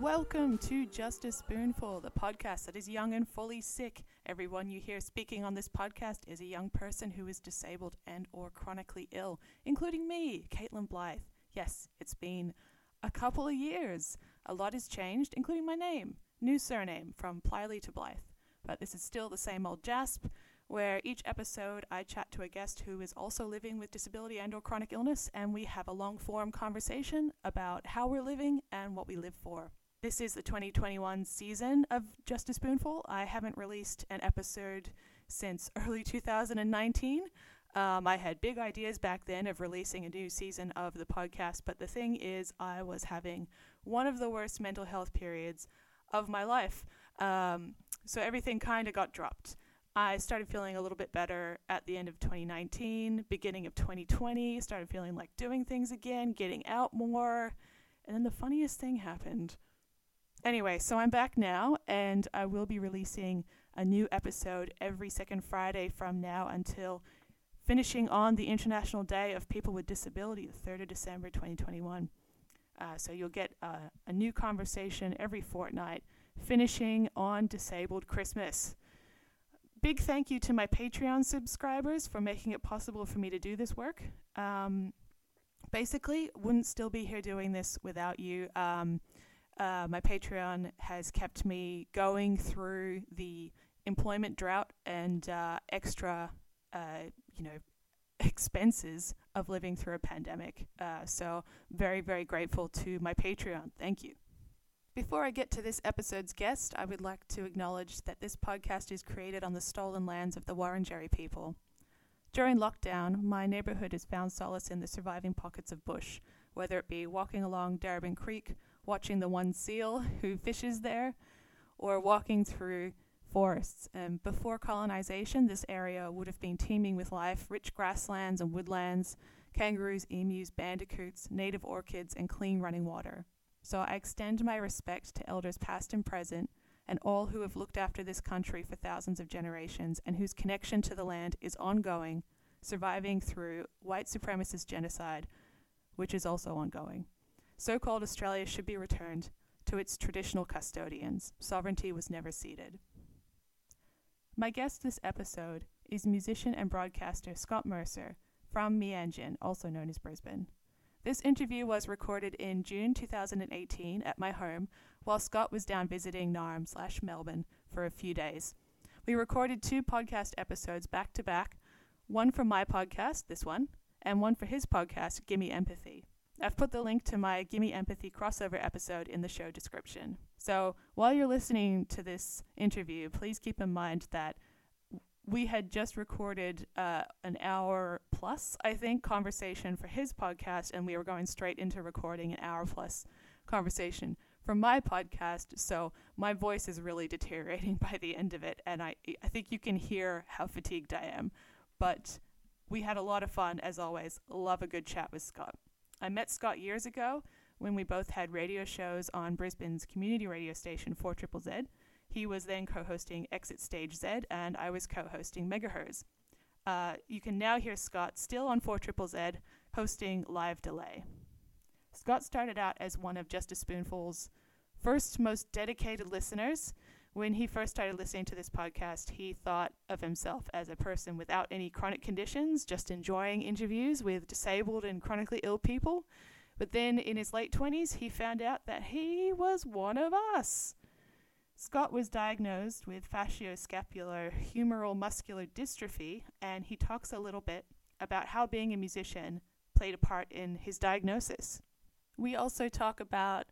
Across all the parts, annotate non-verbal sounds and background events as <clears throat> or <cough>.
Welcome to Just a Spoonful, the podcast that is young and fully sick. Everyone you hear speaking on this podcast is a young person who is disabled and or chronically ill, including me, Caitlin Blythe. Yes, it's been a couple of years. A lot has changed, including my name. New surname from Pliley to Blythe. But this is still the same old Jasp, where each episode I chat to a guest who is also living with disability and or chronic illness and we have a long form conversation about how we're living and what we live for. This is the 2021 season of Just a Spoonful. I haven't released an episode since <laughs> early 2019. Um, I had big ideas back then of releasing a new season of the podcast, but the thing is, I was having one of the worst mental health periods of my life. Um, so everything kind of got dropped. I started feeling a little bit better at the end of 2019, beginning of 2020, started feeling like doing things again, getting out more. And then the funniest thing happened. Anyway, so I'm back now, and I will be releasing a new episode every second Friday from now until finishing on the International Day of People with Disability, the 3rd of December 2021. Uh, so you'll get uh, a new conversation every fortnight, finishing on Disabled Christmas big thank you to my Patreon subscribers for making it possible for me to do this work. Um, basically, wouldn't still be here doing this without you. Um, uh, my Patreon has kept me going through the employment drought and uh, extra, uh, you know, <laughs> expenses of living through a pandemic. Uh, so, very, very grateful to my Patreon. Thank you. Before I get to this episode's guest, I would like to acknowledge that this podcast is created on the stolen lands of the Wurundjeri people. During lockdown, my neighborhood has found solace in the surviving pockets of bush, whether it be walking along Darebin Creek, watching the one seal <laughs> who fishes there, or walking through forests. And before colonization, this area would have been teeming with life, rich grasslands and woodlands, kangaroos, emus, bandicoots, native orchids, and clean running water. So I extend my respect to elders past and present and all who have looked after this country for thousands of generations and whose connection to the land is ongoing, surviving through white supremacist genocide, which is also ongoing. So called Australia should be returned to its traditional custodians. Sovereignty was never ceded. My guest this episode is musician and broadcaster Scott Mercer from Meanjin, also known as Brisbane. This interview was recorded in June 2018 at my home while Scott was down visiting Naarm slash Melbourne for a few days. We recorded two podcast episodes back to back, one for my podcast, this one, and one for his podcast, Gimme Empathy. I've put the link to my Gimme Empathy crossover episode in the show description. So while you're listening to this interview, please keep in mind that we had just recorded uh, an hour plus, I think, conversation for his podcast, and we were going straight into recording an hour plus conversation for my podcast. So my voice is really deteriorating <laughs> by the end of it, and I I think you can hear how fatigued I am. But we had a lot of fun as always. Love a good chat with Scott. I met Scott years ago when we both had radio shows on Brisbane's community radio station 4 Triple Z he was then co hosting Exit Stage Z, and I was co hosting Megahertz. Uh, you can now hear Scott still on 4 Triple Z hosting Live Delay. Scott started out as one of Just a Spoonful's first most dedicated listeners. When he first started listening to this podcast, he thought of himself as a person without any chronic conditions, just enjoying interviews with disabled and chronically ill people. But then in his late 20s, he found out that he was one of us. Scott was diagnosed with fascioscapular humeral muscular dystrophy, and he talks a little bit about how being a musician played a part in his diagnosis. We also talk about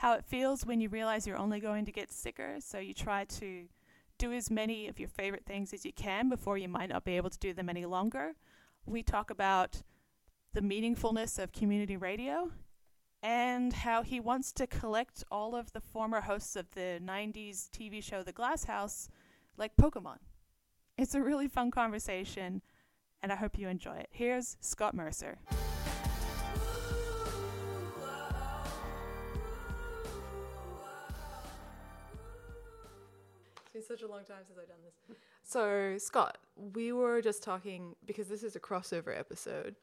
how it feels when you realize you're only going to get sicker, so you try to do as many of your favorite things as you can before you might not be able to do them any longer. We talk about the meaningfulness of community radio and how he wants to collect all of the former hosts of the 90s TV show The Glass House like Pokemon. It's a really fun conversation, and I hope you enjoy it. Here's Scott Mercer. Been such a long time since I've done this. So, Scott, we were just talking because this is a crossover episode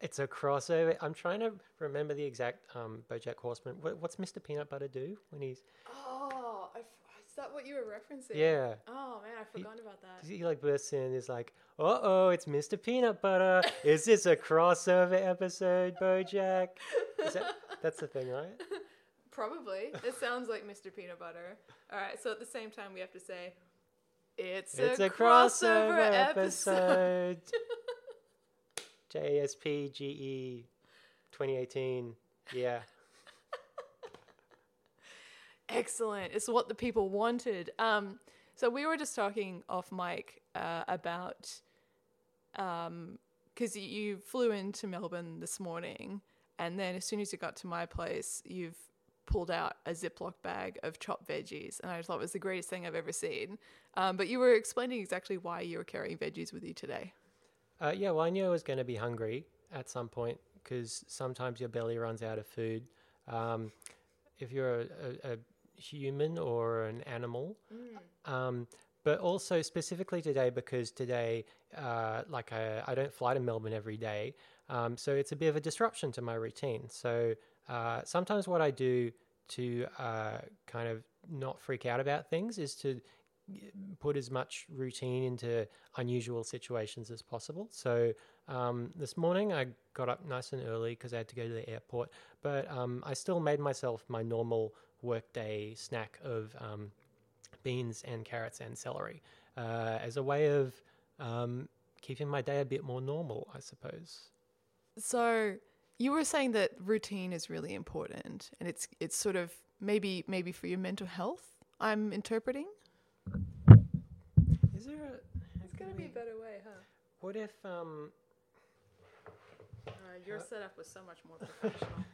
It's a crossover. I'm trying to remember the exact um, BoJack Horseman. What, what's Mr. Peanut Butter do when he's? Oh, I f- is that what you were referencing? Yeah, Oh man, I forgot about that. he like bursts in. and is like, "Uh oh, it's Mr. Peanut Butter. Is this a crossover episode, BoJack?" Is that that's the thing, right? <laughs> Probably. It sounds like Mr. Peanut Butter. All right, so at the same time, we have to say, it's, It's a, a crossover, crossover episode. <laughs> JSPGE 2018. Yeah. <laughs> Excellent. It's what the people wanted. Um, so we were just talking off mic uh, about because you flew into Melbourne this morning, and then as soon as you got to my place, you've pulled out a Ziploc bag of chopped veggies, and I thought it was the greatest thing I've ever seen. Um, but you were explaining exactly why you were carrying veggies with you today. Uh, yeah, well, I knew I was going to be hungry at some point because sometimes your belly runs out of food. Um, if you're a, a, a human or an animal, um, but also specifically today because today, uh, like I, I don't fly to Melbourne every day, um, so it's a bit of a disruption to my routine. So uh, sometimes what I do to uh, kind of not freak out about things is to put as much routine into unusual situations as possible. So um, this morning I got up nice and early because I had to go to the airport, but um, I still made myself my normal workday snack of um, beans and carrots and celery uh, as a way of um, keeping my day a bit more normal, I suppose. So you were saying that routine is really important, and it's it's sort of maybe maybe for your mental health. I'm interpreting. Is there a? It's gonna be a better way, huh? What if um? Uh, your How- setup was so much more <laughs> professional.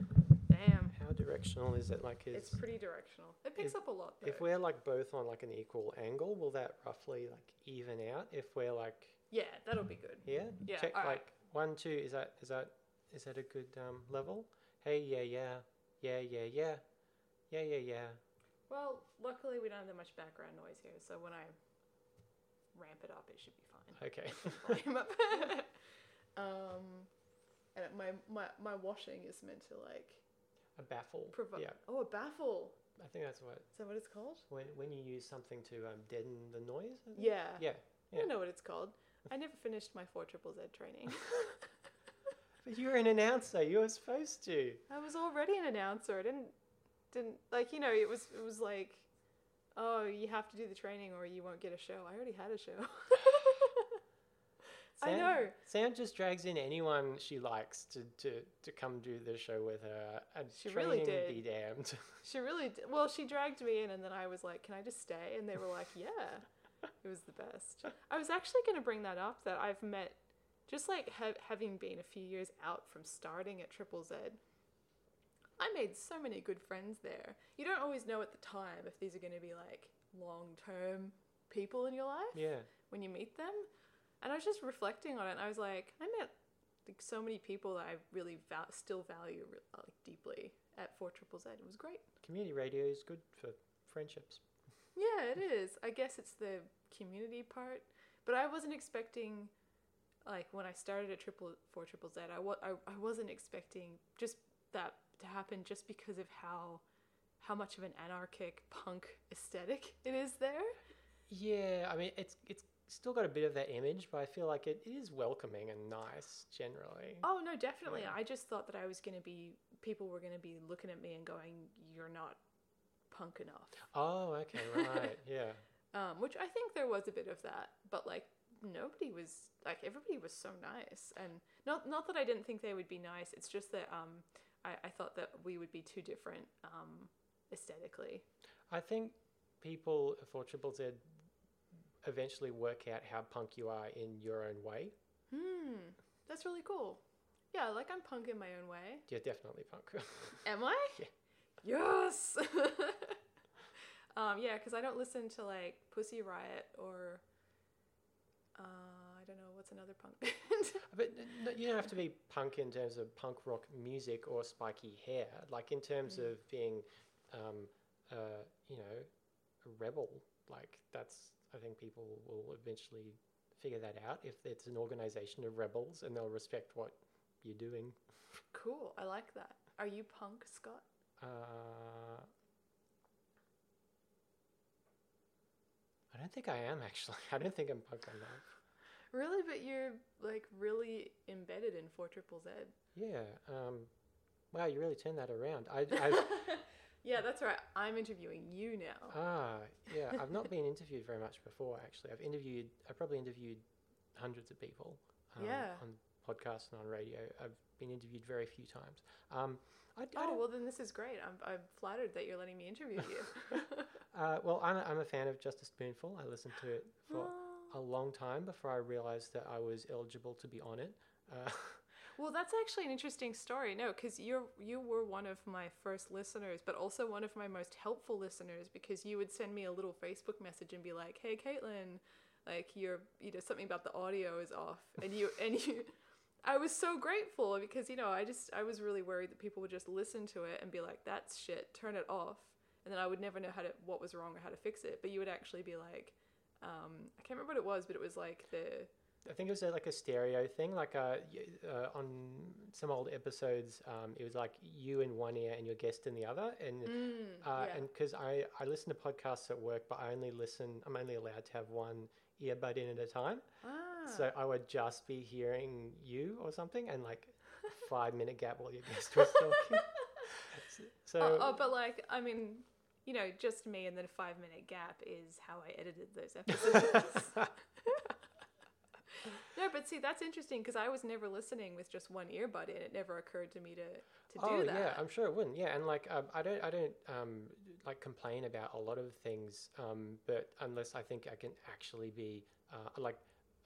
Damn, How directional is it? Like, is it's pretty directional. It picks If- up a lot. Though. if we're like both on like an equal angle, will that roughly like even out? If we're like yeah, that'll be good. Yeah. Yeah, Check alright. like one, two. Is that is that is that a good um, level? Hey, yeah, yeah, yeah, yeah, yeah, yeah, yeah, yeah. Well, luckily we don't have that much background noise here, so when I ramp it up, it should be fine. Okay. <laughs> Volume up. <laughs> um, and my my my washing is meant to like a baffle. provoke. Yeah, Oh, a baffle. I think that's what Is that what it's called? when when you use something to um, deaden the noise. Think? Yeah. Yeah. I don't know what it's called. I never finished my four triple Z training. <laughs> But you're an announcer. You were supposed to. I was already an announcer. I didn't didn't like you know it was it was like oh you have to do the training or you won't get a show. I already had a show. <laughs> I know. Sam just drags in anyone she likes to, to, to come do the show with her. And She really did. Be damned. <laughs> She really did. Well, she dragged me in, and then I was like, "Can I just stay?" And they were like, "Yeah." <laughs> It was the best. I was actually going to bring that up that I've met, just like ha- having been a few years out from starting at Triple Z. I made so many good friends there. You don't always know at the time if these are going to be like long term people in your life yeah. when you meet them. And I was just reflecting on it, and I was like, I met like so many people that I really val- still value uh, like deeply at Four Triple Z. It was great. Community radio is good for friendships. Yeah, it is. I guess it's the community part, but I wasn't expecting, like when I started at Triple Four Triple Z, I, wa- I I wasn't expecting just that to happen just because of how how much of an anarchic punk aesthetic it is there. Yeah, I mean it's it's still got a bit of that image, but I feel like it is welcoming and nice generally. Oh no, definitely. Yeah. I just thought that I was gonna be people were gonna be looking at me and going, "You're not punk enough," Oh, okay, right, <laughs> yeah. um, which I think there was a bit of that, but like nobody was like everybody was so nice, and not not that I didn't think they would be nice. It's just that um, I, I thought that we would be too different um, aesthetically. I think people Four Triple Z eventually work out how punk you are in your own way. Hmm, that's really cool. Yeah, like I'm punk in my own way. You're definitely punk. <laughs> Am I? Yeah. Yes. <laughs> um, yeah, because I don't listen to like Pussy Riot or uh, I don't know what's another punk band. <laughs> but n- n- you don't have to be punk in terms of punk rock music or spiky hair. Like in terms Mm. of being, um, uh, you know, a rebel. Like that's. I think people will eventually figure that out if it's an organization of rebels and they'll respect what you're doing. <laughs> Cool. I like that. Are you punk, Scott? Uh, don't think I am actually. <laughs> I don't think I'm punk enough. Really, but you're like really embedded in Four Triple Z. Yeah. Um, wow, you really turned that around. I, I've, <laughs> yeah, that's right. I'm interviewing you now. ah, yeah. I've not <laughs> been interviewed very much before. Actually, I've interviewed. I probably interviewed hundreds of people. Um, Yeah. On podcasts and on radio, I've been interviewed very few times. Um, I, I oh well, then this is great. I'm I'm flattered that you're letting me interview you. <laughs> <laughs> uh, well, I'm a, I'm a fan of Just a Spoonful. I listened to it for Oh. a long time before I realized that I was eligible to be on it. Uh, <laughs> Well, that's actually an interesting story. No, because you're you were one of my first listeners, but also one of my most helpful listeners because you would send me a little Facebook message and be like, "Hey, Caitlin, like you're you know something about the audio is off," and you and you. I was so grateful because you know I just I was really worried that people would just listen to it and be like that's shit turn it off and then I would never know how to what was wrong or how to fix it but you would actually be like um, I can't remember what it was but it was like the I think it was a, like a stereo thing. Like uh, uh, on some old episodes, um, it was like you in one ear and your guest in the other, and mm, uh, yeah. and because I I listen to podcasts at work, but I only listen. I'm only allowed to have one earbud in at a time. ah. So I would just be hearing you or something, and like a five minute gap while your guest was talking. <laughs> so Oh, oh, but like, I mean, you know, just me and then a five minute gap is how I edited those episodes. <laughs> no, but see, that's interesting because I was never listening with just one earbud in. It never occurred to me to to do that. oh that. yeah, I'm sure it wouldn't. Yeah, and like um, I don't I don't um, like complain about a lot of things, um, but unless I think I can actually be uh, like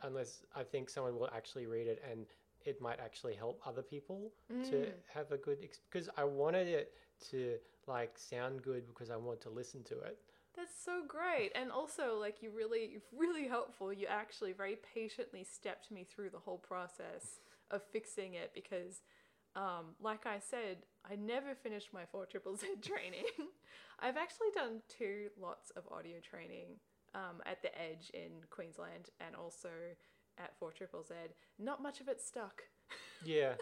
unless I think someone will actually read it and it might actually help other people to Mm. have a good because I wanted it to like sound good because I want to listen to it. That's so great. And also, like, you really, really helpful. You actually very patiently stepped me through the whole process of fixing it because, um, like I said, I never finished my 4 Triple Z <laughs> training. I've actually done two lots of audio training um, at the Edge in Queensland and also at 4 Triple Z. Not much of it stuck. <laughs> Yeah,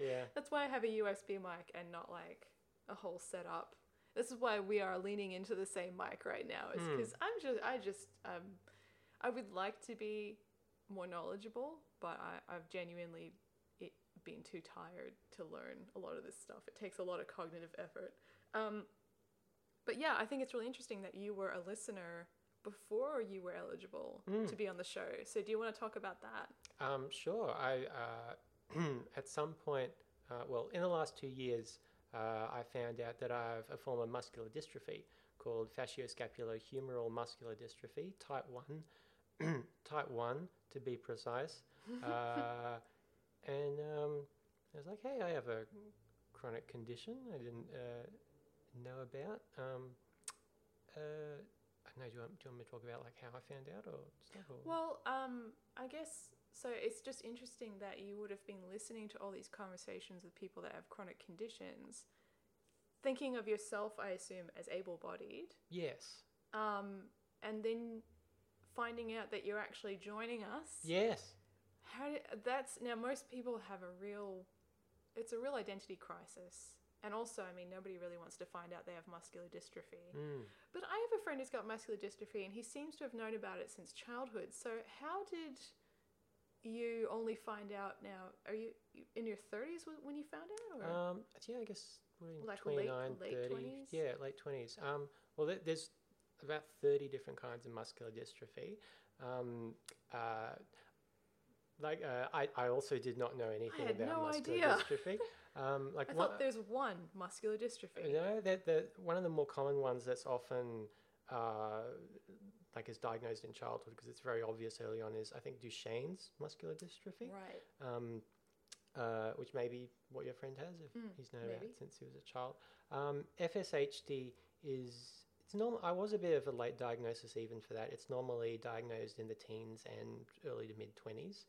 yeah. That's why I have a USB mic and not like a whole setup. This is why we are leaning into the same mic right now. Is Hmm. because I'm just I just um I would like to be more knowledgeable, but I, I've genuinely it, been too tired to learn a lot of this stuff. It takes a lot of cognitive effort. Um, but yeah, I think it's really interesting that you were a listener before you were eligible Hmm. to be on the show. So do you want to talk about that? Um, sure. I uh, <clears throat> at some point, uh, well, in the last two years, uh, I found out that I have a form of muscular dystrophy called facioscapulohumeral muscular dystrophy, type one, <clears throat> type one to be precise. <laughs> Uh, and um, I was like, hey, I have a chronic condition I didn't uh, know about. Um, uh, I don't know. Do you, want, do you want me to talk about like how I found out or stuff? Or? Well, um, I guess so. It's just interesting that you would have been listening to all these conversations with people that have chronic conditions, thinking of yourself, I assume, as able-bodied, yes. um, and then finding out that you're actually joining us. Yes. How did, that's now most people have a real, it's a real identity crisis. And also, I mean, nobody really wants to find out they have muscular dystrophy. Mm. But I have a friend who's got muscular dystrophy, and he seems to have known about it since childhood. So how did you only find out now? Are you in your thirties when you found out, or Um, yeah, I guess we're in Like late- 29, late 30. 20s? Yeah, late 20s. Um, well, there's about 30 different kinds of muscular dystrophy. Um, uh, like, uh, I, I also did not know anything about no muscular idea. dystrophy. <laughs> Um, like I one, thought there's one muscular dystrophy. You no, that the one of the more common ones that's often uh, like is diagnosed in childhood because it's very obvious early on is I think Duchenne's muscular dystrophy Right. um, uh, which may be what your friend has if Mm, he's known maybe. about since he was a child. Um, FSHD is it's normal. I was a bit of a late diagnosis even for that. It's normally diagnosed in the teens and early to mid twenties.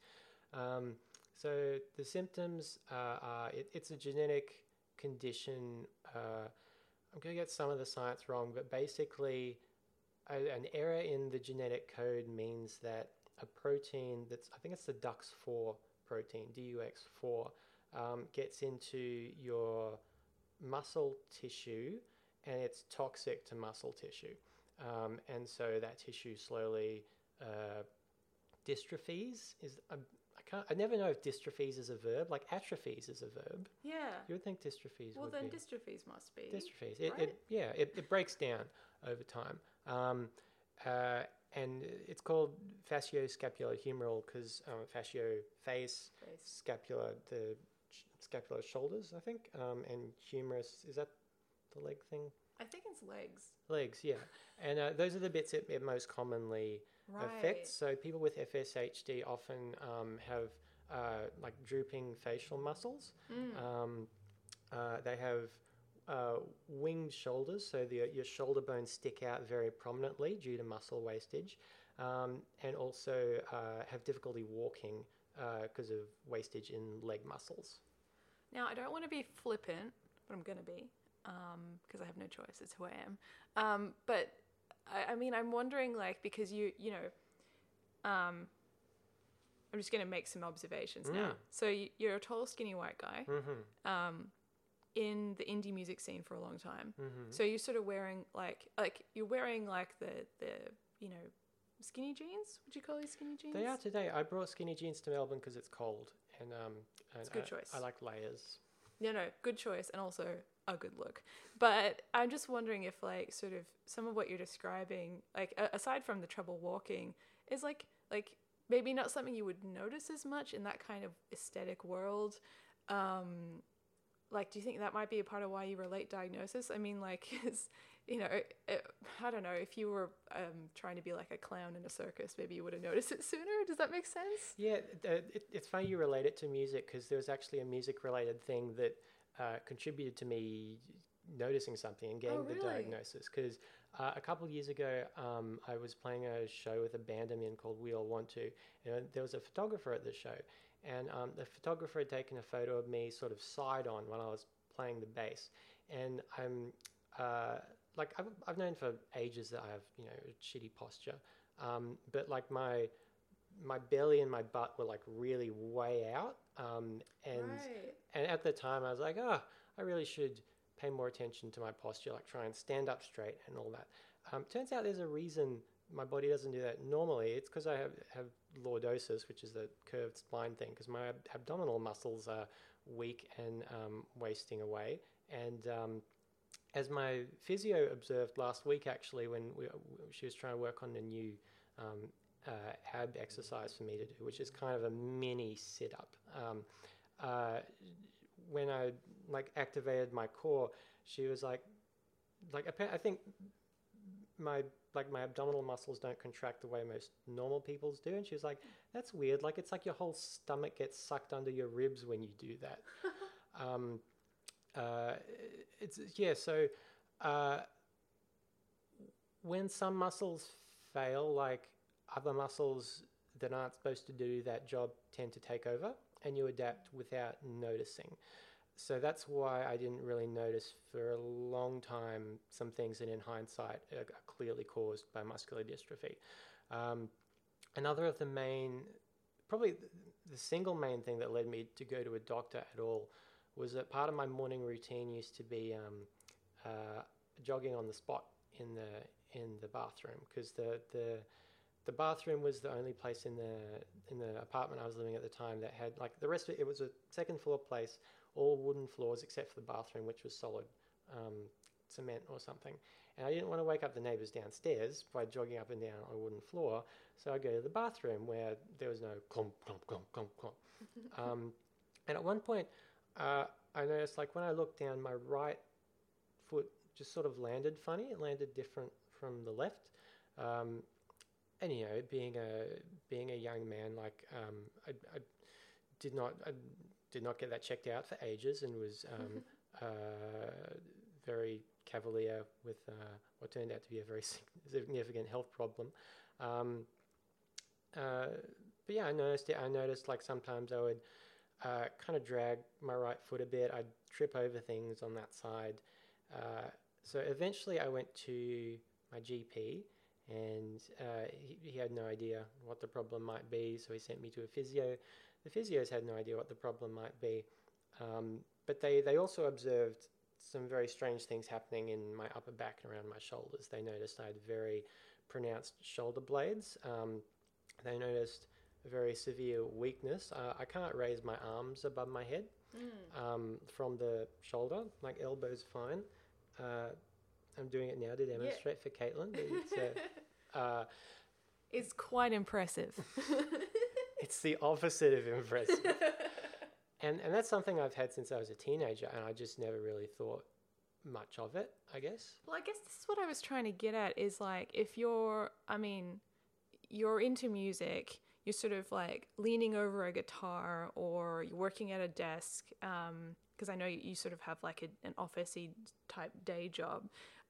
Um, so the symptoms uh, are it, it's a genetic condition. Uh, I'm going to get some of the science wrong, but basically, a, an error in the genetic code means that a protein that's I think it's the DUX4 protein, DUX4, um, gets into your muscle tissue and it's toxic to muscle tissue. Um, and so that tissue slowly uh, dystrophies is can't I never know if dystrophies is a verb like atrophies is a verb. Yeah. You would think dystrophies Well, then be dystrophies must be. dystrophies. It, right? it yeah it, it breaks down over time. Um, uh, and it's called facioscapulohumeral because um, fascio face, Face. scapula the sh- scapular shoulders I think, um, and humerus is that the leg thing? I think it's legs. Legs, yeah. And uh, those are the bits it, it most commonly Right. affects. So people with FSHD often um, have uh, like drooping facial muscles. Mm. Um, uh, they have uh, winged shoulders, so the, your shoulder bones stick out very prominently due to muscle wastage, um, and also uh, have difficulty walking because of wastage in leg muscles. Now, I don't want to be flippant, but I'm going to be because I have no choice. It's who I am. Um, but I, I mean, I'm wondering, like, because you, you know, um, I'm just going to make some observations now. Mm. So you, you're a tall, skinny white guy Mm-hmm. um, in the indie music scene for a long time. Mm-hmm. So you're sort of wearing like, like you're wearing like the the you know skinny jeans. Would you call these skinny jeans? They are today. I brought skinny jeans to Melbourne because it's cold, and um, and It's a good I- choice. I like layers. No, no, good choice, and also a good look. But I'm just wondering if, like, sort of some of what you're describing, like, aside from the trouble walking, is like, like maybe not something you would notice as much in that kind of aesthetic world. Um, like, do you think that might be a part of why you were late diagnosis? I mean, like, <laughs> is, you know, it, I don't know if you were um, trying to be like a clown in a circus, maybe you would have noticed it <laughs> sooner. Does that make sense? Yeah, th- it, it's funny you relate it to music because there was actually a music-related thing that uh, contributed to me noticing something and getting Oh, the diagnosis. Because uh, a couple of years ago, um, I was playing a show with a band I'm in called We All Want To, and there was a photographer at the show, and um, the photographer had taken a photo of me sort of side on while I was playing the bass, and I'm uh, like I've, I've known for ages that I have you know shitty posture, um, but like my my belly and my butt were like really way out, um, and right. and at the time I was like, oh, I really should pay more attention to my posture, like try and stand up straight and all that. Um, turns out there's a reason my body doesn't do that normally. It's because I have, have lordosis, which is the curved spine thing, because my ab- abdominal muscles are weak and um, wasting away. And um, as my physio observed last week, actually, when we, she was trying to work on a new um, uh, ab exercise for me to do, which is kind of a mini sit up. Um, uh, when I like activated my core, she was like, like I think my like my abdominal muscles don't contract the way most normal people's do, and she was like, that's weird. Like it's like your whole stomach gets sucked under your ribs when you do that. <laughs> um, uh, it's yeah. So uh, when some muscles fail, like other muscles that aren't supposed to do that job tend to take over, and you adapt without noticing. So that's why I didn't really notice for a long time some things that, in hindsight, are, clearly caused by muscular dystrophy. Um, another of the main, probably the single main thing that led me to go to a doctor at all was that part of my morning routine used to be um, uh, jogging on the spot in the in the bathroom because the the the bathroom was the only place in the in the apartment I was living at the time that had like the rest of it, it was a second floor place, all wooden floors except for the bathroom, which was solid um, cement or something. And I didn't want to wake up the neighbours downstairs by jogging up and down on a wooden floor, so I go to the bathroom where there was no clump clump clump clump clump. <laughs> um, and at one point, uh, I noticed like when I looked down, my right foot just sort of landed funny. It landed different from the left. Um, and you know, being a being a young man, like um, I, I did not I did not get that checked out for ages, and was um, <laughs> uh, very cavalier with uh, what turned out to be a very <laughs> significant health problem. Um, uh, but yeah, I noticed it. I noticed like sometimes I would uh, kind of drag my right foot a bit. I'd trip over things on that side. Uh, so eventually, I went to my GP and uh, he, he had no idea what the problem might be, so he sent me to a physio. The physios had no idea what the problem might be, Um, but they, they also observed some very strange things happening in my upper back and around my shoulders. They noticed I had very pronounced shoulder blades. Um, they noticed a very severe weakness. Uh, I can't raise my arms above my head um, from the shoulder. Like elbows fine. Uh, I'm doing it now to demonstrate for Caitlin. It's, uh, <laughs> uh, It's quite impressive. <laughs> it's the opposite of impressive. <laughs> and and that's something I've had since I was a teenager, and I just never really thought much of it. I guess. Well, I guess this is what I was trying to get at is like if you're, I mean, you're into music, you're sort of like leaning over a guitar or you're working at a desk, because I know you, you sort of have like a, an officey type day job.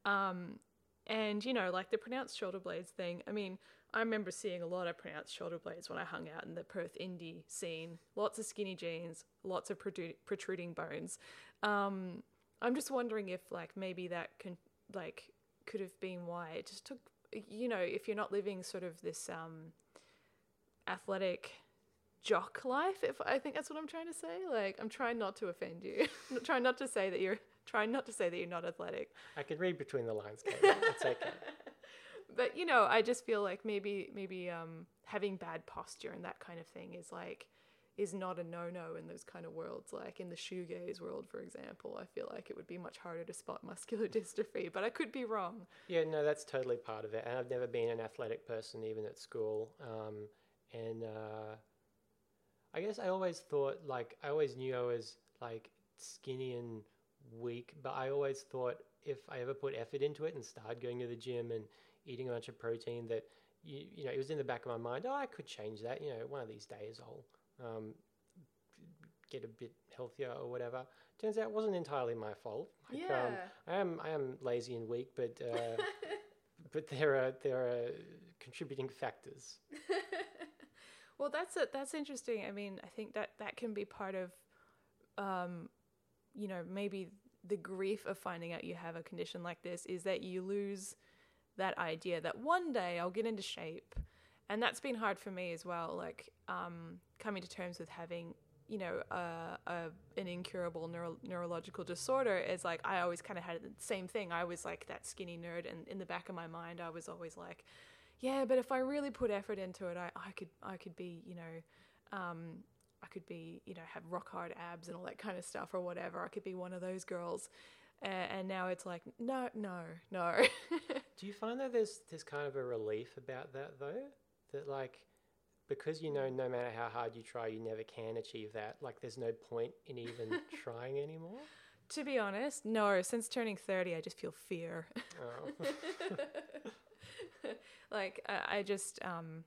Um, and, you know, like the pronounced shoulder blades thing, I mean, I remember seeing a lot of pronounced shoulder blades when I hung out in the Perth indie scene. Lots of skinny jeans, lots of protruding bones. Um, I'm just wondering if like maybe that can like could have been why it just took you know if you're not living sort of this um athletic jock life if I think that's what I'm trying to say like I'm trying not to offend you <laughs> I'm trying not to say that you're trying not to say that you're not athletic I can read between the lines. It's okay. <laughs> but you know I just feel like maybe maybe um having bad posture and that kind of thing is like is not a no-no in those kind of worlds like in the shoegaze world for example I feel like it would be much harder to spot muscular <laughs> dystrophy but I could be wrong Yeah, no, that's totally part of it. And I've never been an athletic person, even at school. Um, and uh, I guess I always thought, like, I always knew I was like skinny and weak, but I always thought if I ever put effort into it and started going to the gym and eating a bunch of protein, that you, you know, it was in the back of my mind. Oh, I could change that. You know, one of these days I'll um, get a bit healthier or whatever. Turns out it wasn't entirely my fault. Like, um, I am I am lazy and weak, but uh, <laughs> but there are there are contributing factors. <laughs> Well, that's a, that's interesting. I mean, I think that that can be part of, um, you know, maybe the grief of finding out you have a condition like this is that you lose that idea that one day I'll get into shape, and that's been hard for me as well. Like um, coming to terms with having, you know, a, a an incurable neuro- neurological disorder is like I always kind of had the same thing. I was like that skinny nerd, and in the back of my mind, I was always like yeah, but if I really put effort into it, I, I could I could be you know, um, I could be you know have rock hard abs and all that kind of stuff or whatever. I could be one of those girls, uh, and now it's like no no no. <laughs> Do you find that there's there's kind of a relief about that though? That like because you know no matter how hard you try, you never can achieve that. Like there's no point in even <laughs> trying anymore. to be honest, no. Since turning thirty, I just feel fear. Oh. <laughs> like I, I just um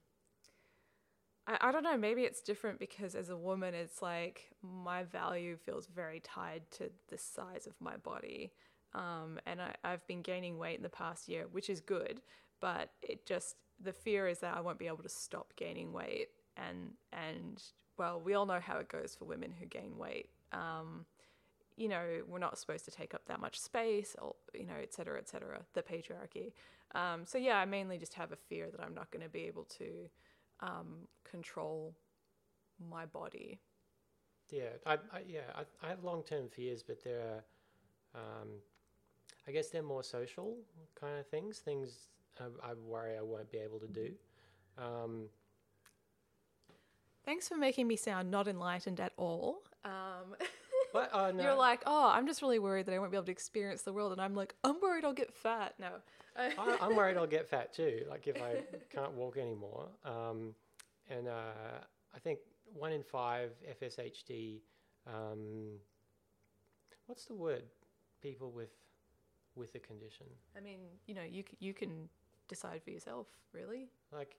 I, I don't know maybe it's different because as a woman it's like my value feels very tied to the size of my body. Um and I, I've been gaining weight in the past year which is good but it just the fear is that I won't be able to stop gaining weight. And and well we all know how it goes for women who gain weight. Um you know we're not supposed to take up that much space or you know et cetera et cetera the patriarchy. Um, so yeah i mainly just have a fear that i'm not going to be able to um, control my body. Yeah, I, I yeah, I, I have long term fears, but they're, um, I guess they're more social kind of things. Things I, I worry I won't be able to do. Um, thanks for making me sound not enlightened at all. Um, <laughs> but oh no, you're like oh i'm just really worried that i won't be able to experience the world and i'm like i'm worried i'll get fat. No I, I'm worried I'll get fat too. Like if I <laughs> can't walk anymore. Um, and uh, I think one in five FSHD. Um, what's the word? People with with the condition. i mean you know you, c- you can decide for yourself really Like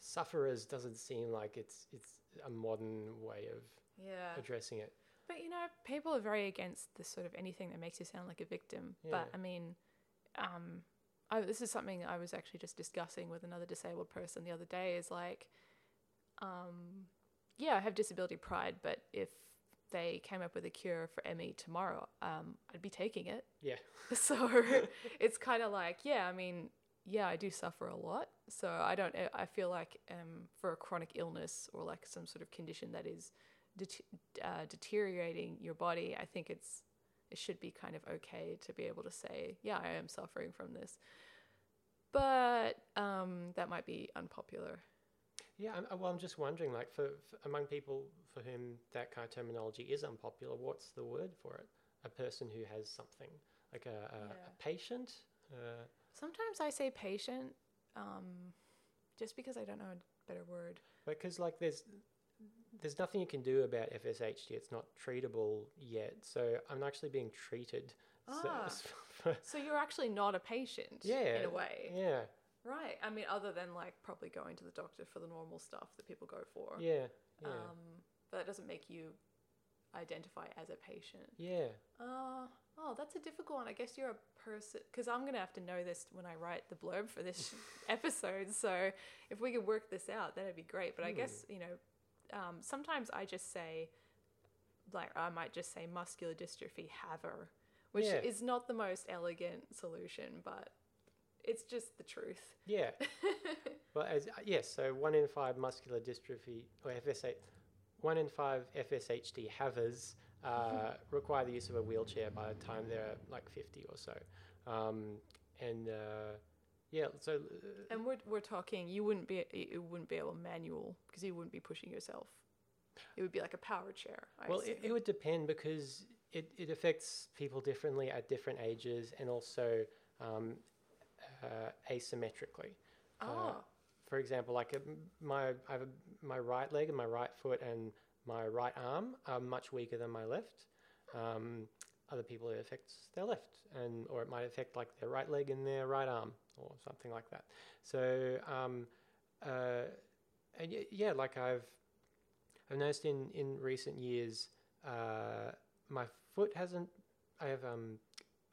sufferers doesn't seem like it's it's a modern way of yeah addressing it. But you know, people are very against this sort of anything that makes you sound like a victim. But I mean, um, I, this is something I was actually just discussing with another disabled person the other day. Is like, um, yeah, I have disability pride, but if they came up with a cure for ME tomorrow, um, I'd be taking it. Yeah. <laughs> <laughs> So it's kind of like, yeah, I mean, yeah, I do suffer a lot. So I don't, I feel like um, for a chronic illness or like some sort of condition that is det- uh, deteriorating your body, I think it's it should be kind of okay to be able to say, yeah, I am suffering from this. But um, that might be unpopular. Yeah, I'm, well, I'm just wondering, like, for, for among people for whom that kind of terminology is unpopular, what's the word for it? A person who has something, like a, a, Yeah. a patient. Uh, Sometimes I say patient, um, just because I don't know a better word. because like there's there's nothing you can do about FSHD. It's not treatable yet. So I'm actually being treated. <laughs> So- Ah. for- So you're actually not a patient, yeah, in a way, Yeah, right? I mean, other than like probably going to the doctor for the normal stuff that people go for. yeah, yeah, Um, but that doesn't make you identify as a patient. yeah. Uh, oh, that's a difficult one. I guess you're a person because I'm gonna have to know this when I write the blurb for this <laughs> episode. So if we could work this out, that'd be great. But I Hmm. guess you know, um, sometimes I just say, like, I might just say muscular dystrophy haver, which Yeah. is not the most elegant solution, but it's just the truth. Yeah. <laughs> well, as yes, so one in five muscular dystrophy or FSH, one in five FSHD havers uh, <laughs> require the use of a wheelchair by the time they're like fifty or so, um, and uh, yeah, so uh, And we're, we're talking, you wouldn't be you wouldn't be able manual because you wouldn't be pushing yourself. It would be like a power chair. I well, it, it would depend because it, it affects people differently at different ages and also um, uh, asymmetrically. oh, for example, like uh, m- my I have a, my right leg and my right foot and my right arm are much weaker than my left. Um, other people it affects their left, and or it might affect like their right leg and their right arm or something like that. So um, uh, and y- yeah, like I've I've noticed in in recent years, uh, my foot hasn't. I have um,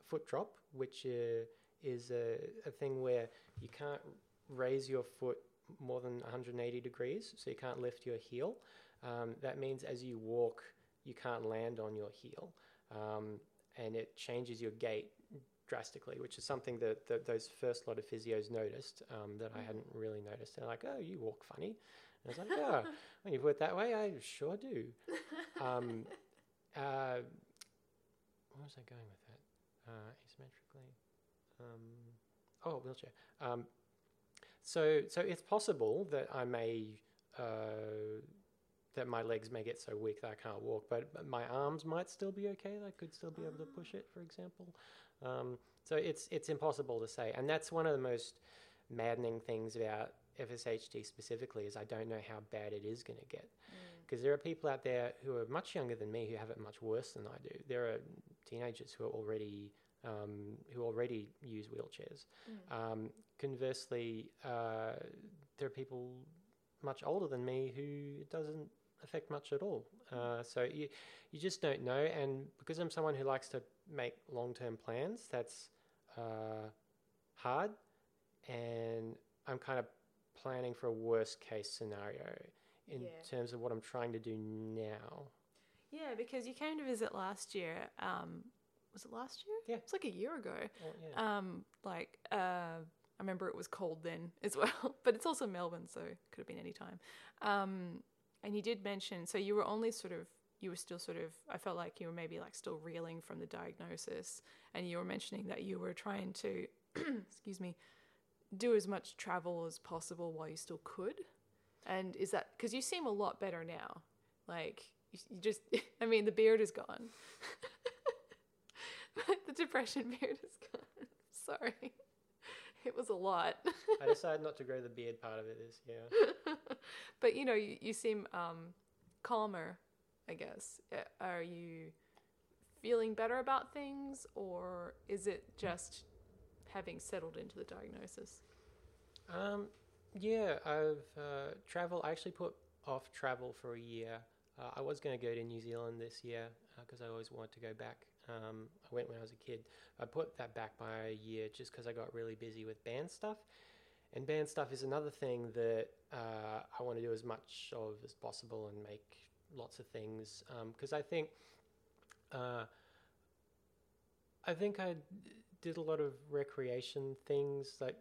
foot drop, which uh, is a, a thing where you can't raise your foot more than 180 degrees, so you can't lift your heel. Um, that means as you walk, you can't land on your heel, um, and it changes your gait drastically, which is something that, that those first lot of physios noticed um, that I hadn't really noticed. They're like, "Oh, you walk funny." And I was like, "Oh, <laughs> when you put it that way, I sure do." <laughs> Um, uh, where was I going with that? Uh, asymmetrically. Um, oh, wheelchair. Um, so, so it's possible that I may, uh, that my legs may get so weak that I can't walk, but, but my arms might still be okay. I could still be able to push it, for example. Um, so it's it's impossible to say, and that's one of the most maddening things about FSHD specifically is I don't know how bad it is going to get because there are people out there who are much younger than me who have it much worse than I do. There are teenagers who are already um, who already use wheelchairs. Um, conversely, uh, there are people much older than me who it doesn't affect much at all. Uh, so you you just don't know. And because I'm someone who likes to make long term plans, that's uh, hard. And I'm kind of planning for a worst case scenario in Yeah. terms of what I'm trying to do now. Yeah, because you came to visit last year. Um, was it last year? Yeah. it's like a year ago. Oh, yeah. Um, like uh, I remember it was cold then <laughs> as well, but it's also Melbourne, so it could have been any time. Um, and you did mention, so you were only sort of, you were still sort of, I felt like you were maybe like still reeling from the diagnosis, and you were mentioning that you were trying to, <clears throat> excuse me, do as much travel as possible while you still could. And is that because you seem a lot better now? Like you, just, <laughs> I mean, the beard is gone. <laughs> the depression beard is gone. <laughs> Sorry. It was a lot. I decided not to grow the beard part of it this year. but you know, you, you seem um, calmer, I guess. Uh, Are you feeling better about things, or is it just having settled into the diagnosis? Um, yeah, I've uh, travel. I actually put off travel for a year. Uh, I was going to go to New Zealand this year because I always wanted to go back. Um, I went when I was a kid. I put that back by a year just because I got really busy with band stuff. And band stuff is another thing that uh, I want to do as much of as possible and make lots of things because I think uh, I think I d- did a lot of recreation things like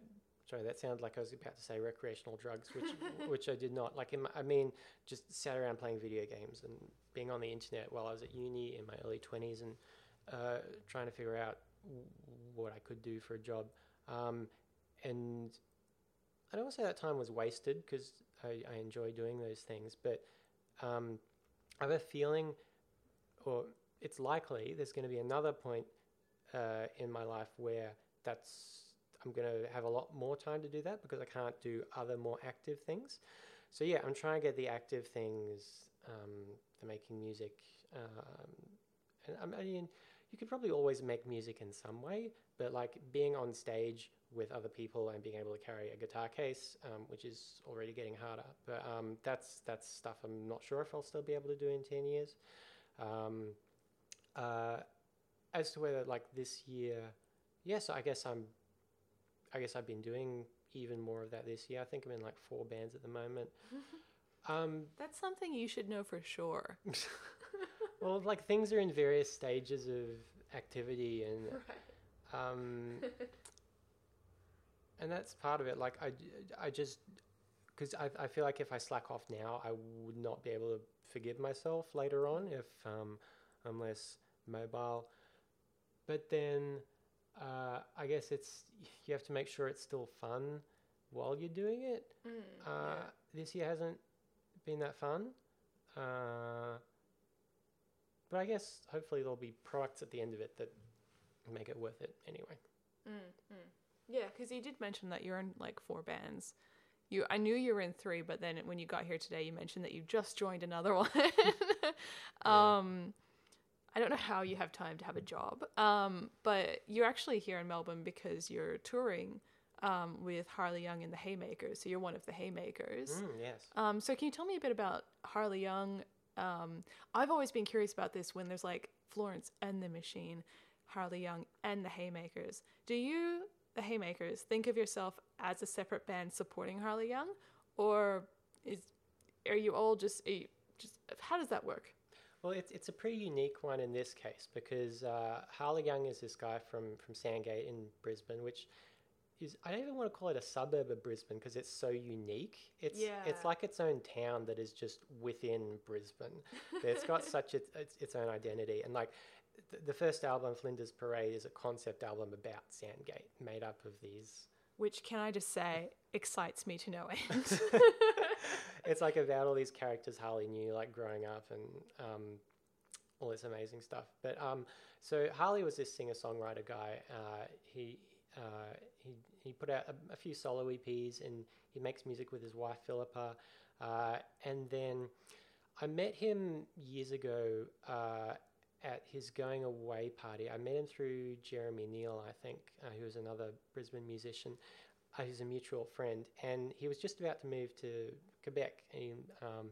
Sorry, that sounded like I was about to say recreational drugs, which <laughs> which I did not. Like, my, I mean, just sat around playing video games and being on the internet while I was at uni in my early twenties and uh, trying to figure out what I could do for a job. Um, and I don't want to say that time was wasted because I, I enjoy doing those things, but um, I have a feeling, or it's likely, there's going to be another point uh, in my life where that's I'm going to have a lot more time to do that because I can't do other more active things. So yeah, I'm trying to get the active things, um, the making music, um, and I mean, you could probably always make music in some way, but like being on stage with other people and being able to carry a guitar case, um, which is already getting harder. But um, that's that's stuff I'm not sure if I'll still be able to do in ten years. Um, uh, as to whether like this year, yes, I guess I'm. I guess I've been doing even more of that this year. I think I'm in like four bands at the moment. <laughs> Um, That's something you should know for sure. <laughs> well, like things are in various stages of activity, and <laughs> um, and that's part of it. Like I, I just because I, I feel like if I slack off now, I would not be able to forgive myself later on if um, I'm less mobile. But then uh, I guess it's you have to make sure it's still fun while you're doing it. Mm, Uh, This year hasn't been that fun. Uh, but I guess hopefully there'll be products at the end of it that make it worth it anyway. Mm, mm. Yeah, because you did mention that you're in like four bands. You, I knew you were in three, but then when you got here today, you mentioned that you just joined another <laughs> one. <laughs> um, I don't know how you have time to have a job, um, but you're actually here in Melbourne because you're touring um, with Harley Young and the Haymakers. So you're one of the Haymakers. Mm, yes. Um, so can you tell me a bit about Harley Young? Um, I've always been curious about this when there's like Florence and the Machine, Harley Young and the Haymakers. Do you, the Haymakers, think of yourself as a separate band supporting Harley Young, or is are you all just you just how does that work? Well, it's, it's a pretty unique one in this case because uh, Harley Young is this guy from, from Sandgate in Brisbane, which is, I don't even want to call it a suburb of Brisbane because it's so unique. It's, Yeah. it's like its own town that is just within Brisbane. it's got <laughs> such its, its, its own identity. And like th- the first album, Flinders Parade, is a concept album about Sandgate made up of these Which can I just say excites me to no end. <laughs> it's like about all these characters Harley knew, like growing up and um, all this amazing stuff. But um, so Harley was this singer songwriter guy. Uh, he uh, he he put out a, a few solo EPs and he makes music with his wife Philippa. Uh, and then I met him years ago uh, at his going away party. I met him through Jeremy Neale, I think, uh, who was another Brisbane musician. Uh, he's a mutual friend, and he was just about to move to Quebec. And, um,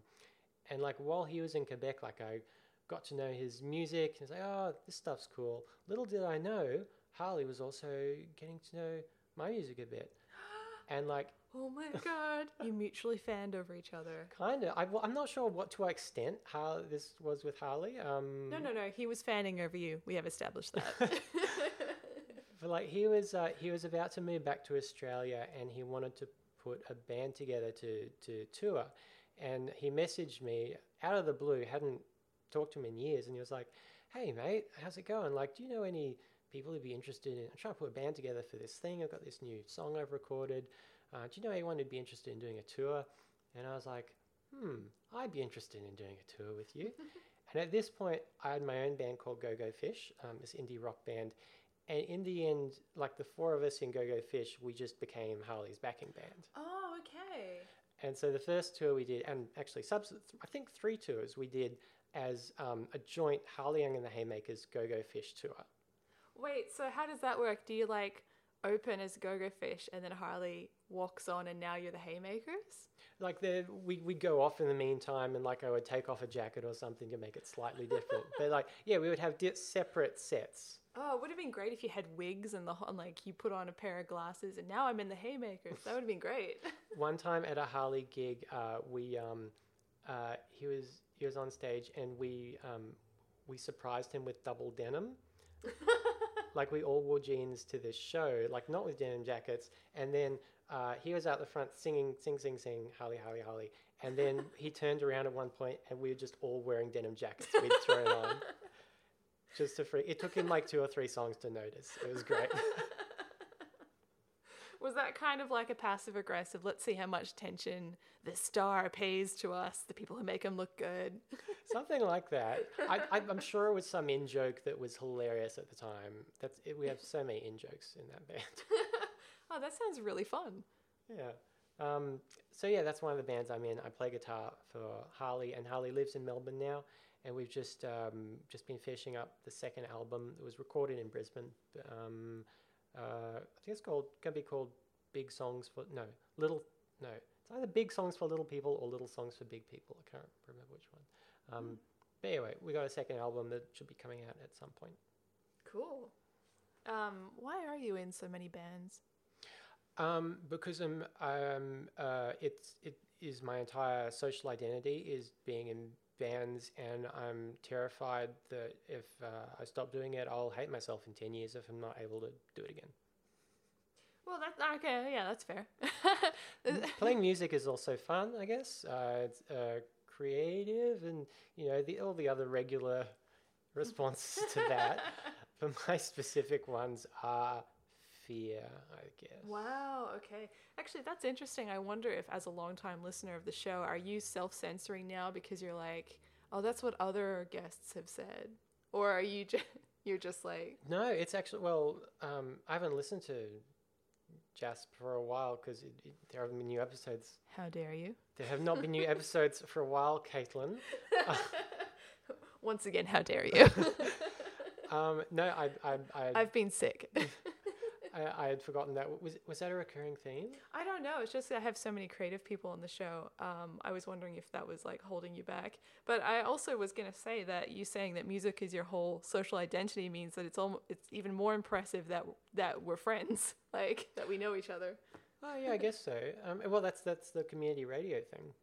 and like while he was in Quebec, like I got to know his music and was like, oh, this stuff's cool. Little did I know, Harley was also getting to know my music a bit. <gasps> And like, oh my <laughs> god, you mutually fanned over each other. kind of, I, well, I'm not sure what to what extent how this was with Harley. Um, No, no, no. He was fanning over you. We have established that. <laughs> <laughs> But like he was, uh, he was about to move back to Australia, and he wanted to put a band together to to tour. And he messaged me out of the blue. Hadn't talked to him in years, and he was like, "Hey mate, how's it going? Like, do you know any people who'd be interested in? I'm trying to put a band together for this thing. I've got this new song I've recorded. Uh, do you know anyone who'd be interested in doing a tour?" And I was like, "Hmm, I'd be interested in doing a tour with you." <laughs> and at this point, I had my own band called Go Go Fish, um, this indie rock band. And in the end, like the four of us in Go Go Fish, we just became Harley's backing band. oh, okay. And so the first tour we did, and actually, subs- I think three tours we did as um, a joint Harley Young and the Haymakers Go Go Fish tour. Wait, so how does that work? Do you like open as Go Go Fish and then Harley walks on and now you're the Haymakers? Like the we we go off in the meantime, and like I would take off a jacket or something to make it slightly different. <laughs> but like yeah, we would have di- separate sets. Oh, it would have been great if you had wigs and the and like you put on a pair of glasses and now I'm in the Haymakers. That would have been great. <laughs> One time at a Harley gig, uh, we um, uh, he was he was on stage and we um, we surprised him with double denim. <laughs> like we all wore jeans to this show, like not with denim jackets. And then uh, he was out the front singing, sing, sing, sing, Harley, Harley, Harley. And then he <laughs> turned around at one point, and we were just all wearing denim jackets we'd thrown on. Just to free. It took him like two or three songs to notice. It was great. <laughs> Was that kind of like a passive aggressive? Let's see how much attention the star pays to us, the people who make him look good. <laughs> Something like that. I, I'm sure it was some in joke that was hilarious at the time. That's it, we have so many in jokes in that band. <laughs> oh, that sounds really fun. Yeah. Um, so yeah, that's one of the bands I'm in. I play guitar for Harley, and Harley lives in Melbourne now. And we've just um, just been finishing up the second album. It was recorded in Brisbane. Um, uh, I think it's called gonna be called Big Songs for no Little no. It's either Big Songs for Little People or Little Songs for Big People. I can't remember which one. Um, But anyway, we got a second album that should be coming out at some point. Cool. Um, why are you in so many bands? Um, because I'm, um, uh, it's it is my entire social identity is being in bands, and I'm terrified that if uh, I stop doing it, I'll hate myself in ten years if I'm not able to do it again. Well, that's okay. Yeah, that's fair. Playing music is also fun, I guess. Uh, it's uh, creative, and you know the all the other regular <laughs> responses to that. <laughs> But my specific ones are fear, I guess. Wow. Okay. Actually, that's interesting. I wonder if, as a long-time listener of the show, are you self-censoring now because you're like, oh, that's what other guests have said, or are you just <laughs> you're just like, No, it's actually well. Um, I haven't listened to Jasp for a while because there haven't been new episodes. how dare you? There have not been new <laughs> episodes for a while, Caitlin. <laughs> Once again, how dare you? Um, no, I, I, I, I've been sick. I, I had forgotten that. Was was that a recurring theme? I don't know. It's just I have so many creative people on the show. Um, I was wondering if that was like holding you back. But I also was gonna say that you saying that music is your whole social identity means that it's all it's even more impressive that that we're friends, <laughs> like that we know each other. Oh yeah, I guess so. Um, well, that's that's the community radio thing.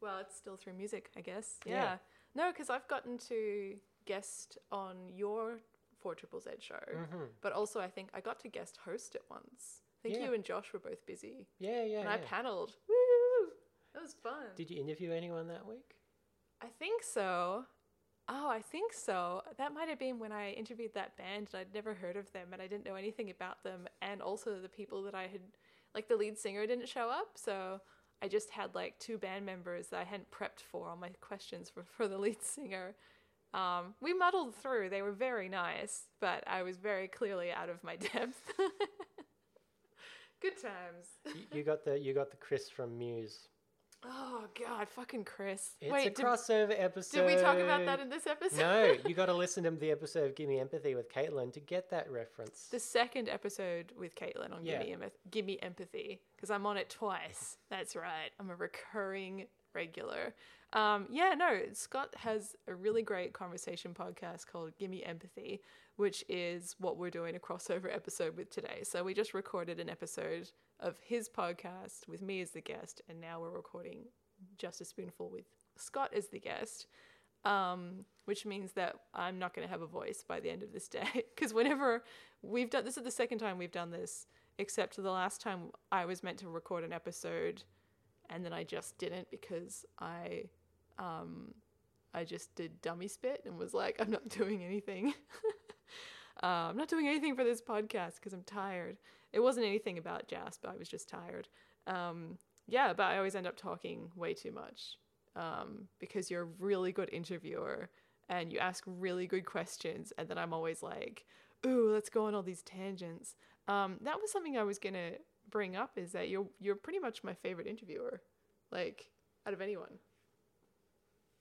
Well, it's still through music, I guess. Yeah. Yeah. No, because I've gotten to guest on your Four Triple Z show, Mhm. but also I think I got to guest host it once. I think Yeah. you and Josh were both busy, Yeah, yeah. and I yeah. paneled. Woo! That was fun. Did you interview anyone that week? I think so. Oh, I think so. That might have been when I interviewed that band and I'd never heard of them and I didn't know anything about them. And also the people that I had, like the lead singer didn't show up. So I just had like two band members that I hadn't prepped for all my questions for, for the lead singer. Um, we muddled through. They were very nice, but I was very clearly out of my <laughs> depth. Good times. you, got the you got the Chris from Muse. Oh, God, fucking Chris. It's Wait, a did, crossover episode. did we talk about that in this episode? no, you <laughs> got to listen to the episode of Give Me Empathy with Caitlin to get that reference. the second episode with Caitlin on Yeah. Give, me Give Me Empathy because I'm on it twice. That's right. I'm a recurring regular. Um, yeah, no, Scott has a really great conversation podcast called Give Me Empathy, which is what we're doing a crossover episode with today. So we just recorded an episode of his podcast with me as the guest, and now we're recording just a spoonful with Scott as the guest um, which means that I'm not going to have a voice by the end of this day. <laughs> Because whenever we've done this is the second time we've done this, except the last time I was meant to record an episode, and then I just didn't because I, um, I just did dummy spit and was like, I'm not <laughs> doing anything. uh, I'm not doing anything for this podcast because I'm tired. It wasn't anything about Jasper. I was just tired. Um, yeah, but I always end up talking way too much um, because you're a really good interviewer and you ask really good questions. And then I'm always like, ooh, let's go on all these tangents. Um, that was something I was going to bring up is that you're, you're pretty much my favorite interviewer, like out of anyone.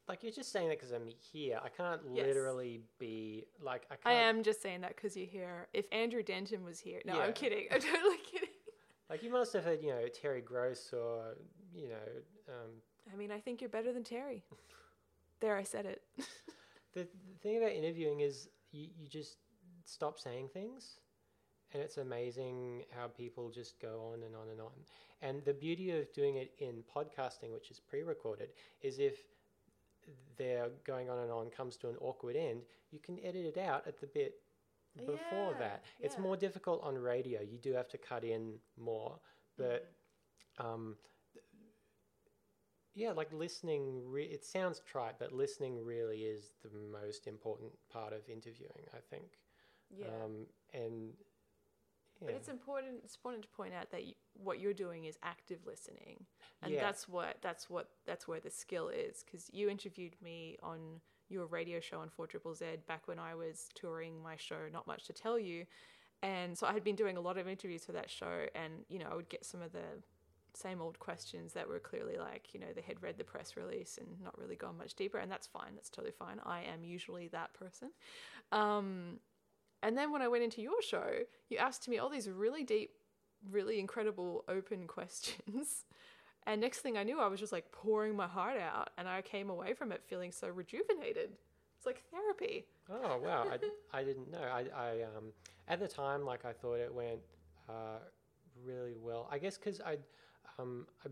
Like you're just saying that because I'm here. I can't Yes. literally be like I can't. I am just saying that because you're here. If Andrew Denton was here, no, Yeah. I'm kidding. I'm totally <laughs> kidding. Like you must have heard, you know, Terry Gross or you know, um, I mean, I think you're better than Terry. <laughs> There, I said it. the, <laughs> the thing about interviewing is you, you just stop saying things, and it's amazing how people just go on and on and on. And the beauty of doing it in podcasting, which is pre-recorded, is if they're going on and on comes to an awkward end, you can edit it out at the bit before Yeah, that. It's more difficult on radio. You do have to cut in more, but Mm. um, yeah, like listening. Re- it sounds trite, but listening really is the most important part of interviewing. I think. Yeah. Um, and yeah, But it's important. It's important to point out that you, what you're doing is active listening, and Yeah. that's what that's what that's where the skill is. Because you interviewed me on your radio show on Four Triple Z back when I was touring my show. Not much to tell you, and so I had been doing a lot of interviews for that show, and you know I would get some of the same old questions that were clearly like you know they had read the press release and not really gone much deeper, and that's fine. That's totally fine. I am usually that person. Um, and then when I went into your show, you asked me all these really deep, really incredible open <laughs> questions. And next thing I knew, I was just like pouring my heart out, and I came away from it feeling so rejuvenated. It's like therapy. Oh wow, I, I didn't know. I, I um at the time like I thought it went uh, really well. I guess because I um I,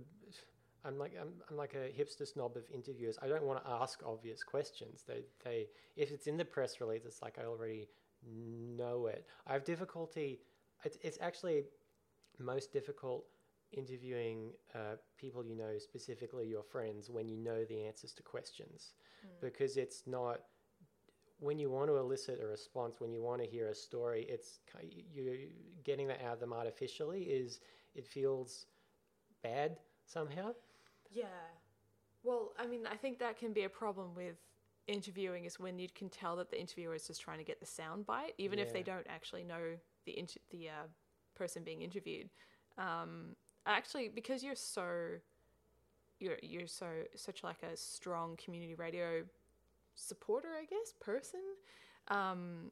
I'm like I'm, I'm like a hipster snob of interviewers. I don't want to ask obvious questions. They they if it's in the press release, it's like I already know it. I have difficulty. It's, it's actually most difficult interviewing uh, people you know, specifically your friends, when you know the answers to questions, because it's not when you want to elicit a response, when you want to hear a story, it's ki- you getting that out of them artificially is it feels bad somehow. Yeah. Well, I mean, I think that can be a problem with interviewing is when you can tell that the interviewer is just trying to get the sound bite, even if they don't actually know the inter- the uh, person being interviewed. Um, actually, because you're so you're you're so such like a strong community radio supporter, I guess, person. Um,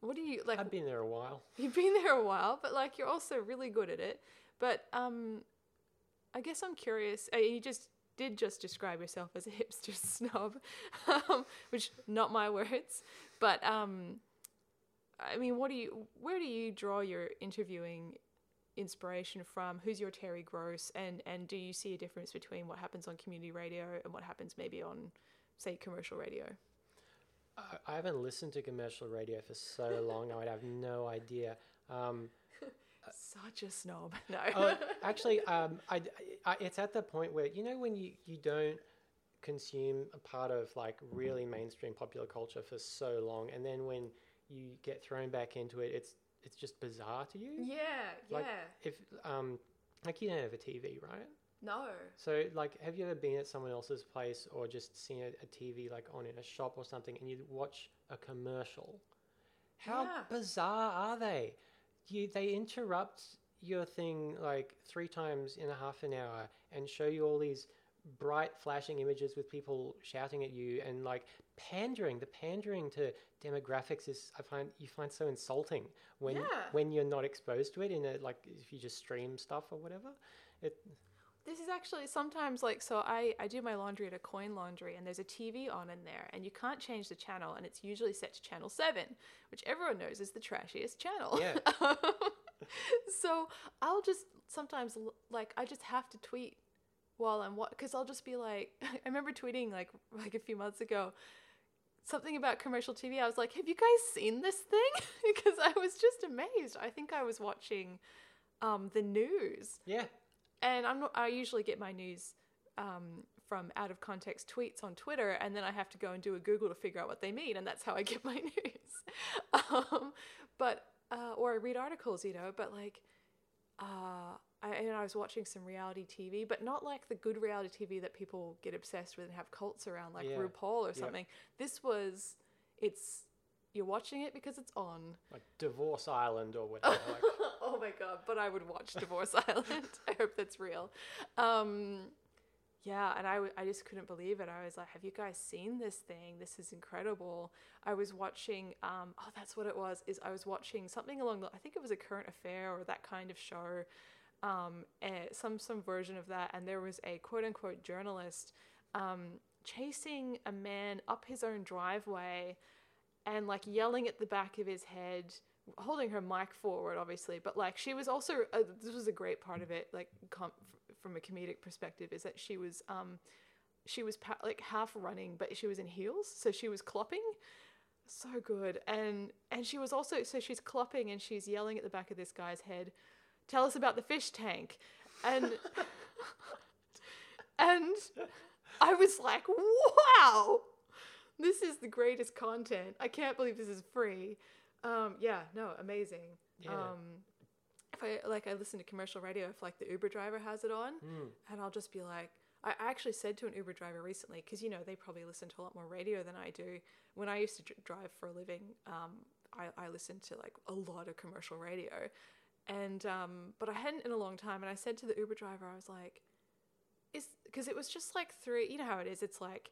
what do you like? I've been there a while. <laughs> You've been there a while, but like you're also really good at it. But um, I guess I'm curious. Uh, you just did just describe yourself as a hipster <laughs> snob, um, which not my words. But um, I mean, what do you? Where do you draw your interviewing inspiration from? Who's your Terry Gross? And and do you see a difference between what happens on community radio and what happens maybe on, say, commercial radio? I, haven't listened to commercial radio for so long. I would have no idea. Um, Such a snob. <laughs> No. oh, <laughs> actually, um, I, I, it's at the point where you know when you, you don't consume a part of like really mainstream popular culture for so long, and then when you get thrown back into it, it's it's just bizarre to you. yeah. Like if um, like you don't have a TV, right? No. So like, have you ever been at someone else's place or just seen a, a TV like on in a shop or something, and you watch a commercial? How Yeah. bizarre are they? You they interrupt your thing like three times in a half an hour and show you all these bright flashing images with people shouting at you and like pandering the pandering to demographics is i find you find so insulting when Yeah. when you're not exposed to it in a like if you just stream stuff or whatever it This is actually sometimes like so I I do my laundry at a coin laundry and there's a TV on in there and you can't change the channel and it's usually set to channel 7 which everyone knows is the trashiest channel. Yeah. <laughs> so I'll just sometimes like I just have to tweet while I'm what cuz I'll just be like <laughs> I remember tweeting like like a few months ago something about commercial TV. I was like, "Have you guys seen this thing?" <laughs> because I was just amazed. I think I was watching um the news yeah and I'm not. I usually get my news um, from out of context tweets on Twitter, and then I have to go and do a Google to figure out what they mean, and that's how I get my <laughs> news. um, but uh, or I read articles, you know. But like, uh, I and I was watching some reality TV, but not like the good reality TV that people get obsessed with and have cults around, like Yeah. RuPaul or Yep. something. This was, it's you're watching it because it's on. like divorce island or whatever like, <laughs> oh my god! But I would watch Divorce <laughs> Island. I hope that's real. Um, yeah, and I, w- I just couldn't believe it. I was like, "Have you guys seen this thing? This is incredible." I was watching. Um, oh, that's what it was. Is I was watching something along the. I think it was a current affair or that kind of show. Um, eh, some some version of that, and there was a quote unquote journalist um, chasing a man up his own driveway and like yelling at the back of his head holding her mic forward obviously but like she was also uh, this was a great part of it like com- from a comedic perspective is that she was um she was pa- like half running but she was in heels so she was clopping so good. And and she was also so she's clopping and she's yelling at the back of this guy's head, "Tell us about the fish tank," and <laughs> and I was like, "Wow, this is the greatest content! I can't believe this is free." Um, yeah, no, amazing. Yeah. Um, if I like, I listen to commercial radio if like the Uber driver has it on, Mm. and I'll just be like, I actually said to an Uber driver recently, because you know they probably listen to a lot more radio than I do. When I used to dr- drive for a living, um, I, I listened to like a lot of commercial radio, and um, but I hadn't in a long time. And I said to the Uber driver, I was like, is because it was just like three. You know how it is. It's like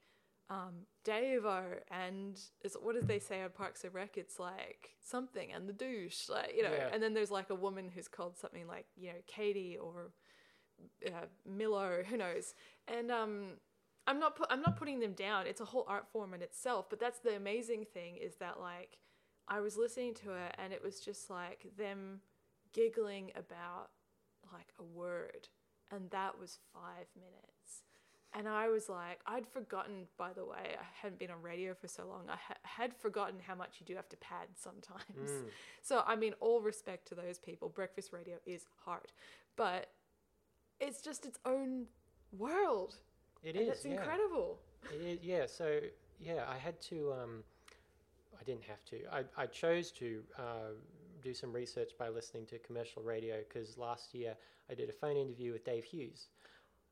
um, Davo and is what did they say on Parks and Rec? It's like something and the douche, like you know. Yeah. And then there's like a woman who's called something like you know Katie or uh, Milo, who knows? And um, I'm not pu- I'm not putting them down. It's a whole art form in itself. But that's the amazing thing is that like I was listening to it and it was just like them giggling about like a word, and that was five minutes. And I was like, I'd forgotten, by the way, I hadn't been on radio for so long. I ha- had forgotten how much you do have to pad sometimes. Mm. <laughs> So, I mean, all respect to those people. Breakfast radio is hard, but it's just its own world. It and is. it's yeah. incredible. It is, yeah. So yeah, I had to. Um, I didn't have to. I, I chose to uh, do some research by listening to commercial radio because last year I did a phone interview with Dave Hughes.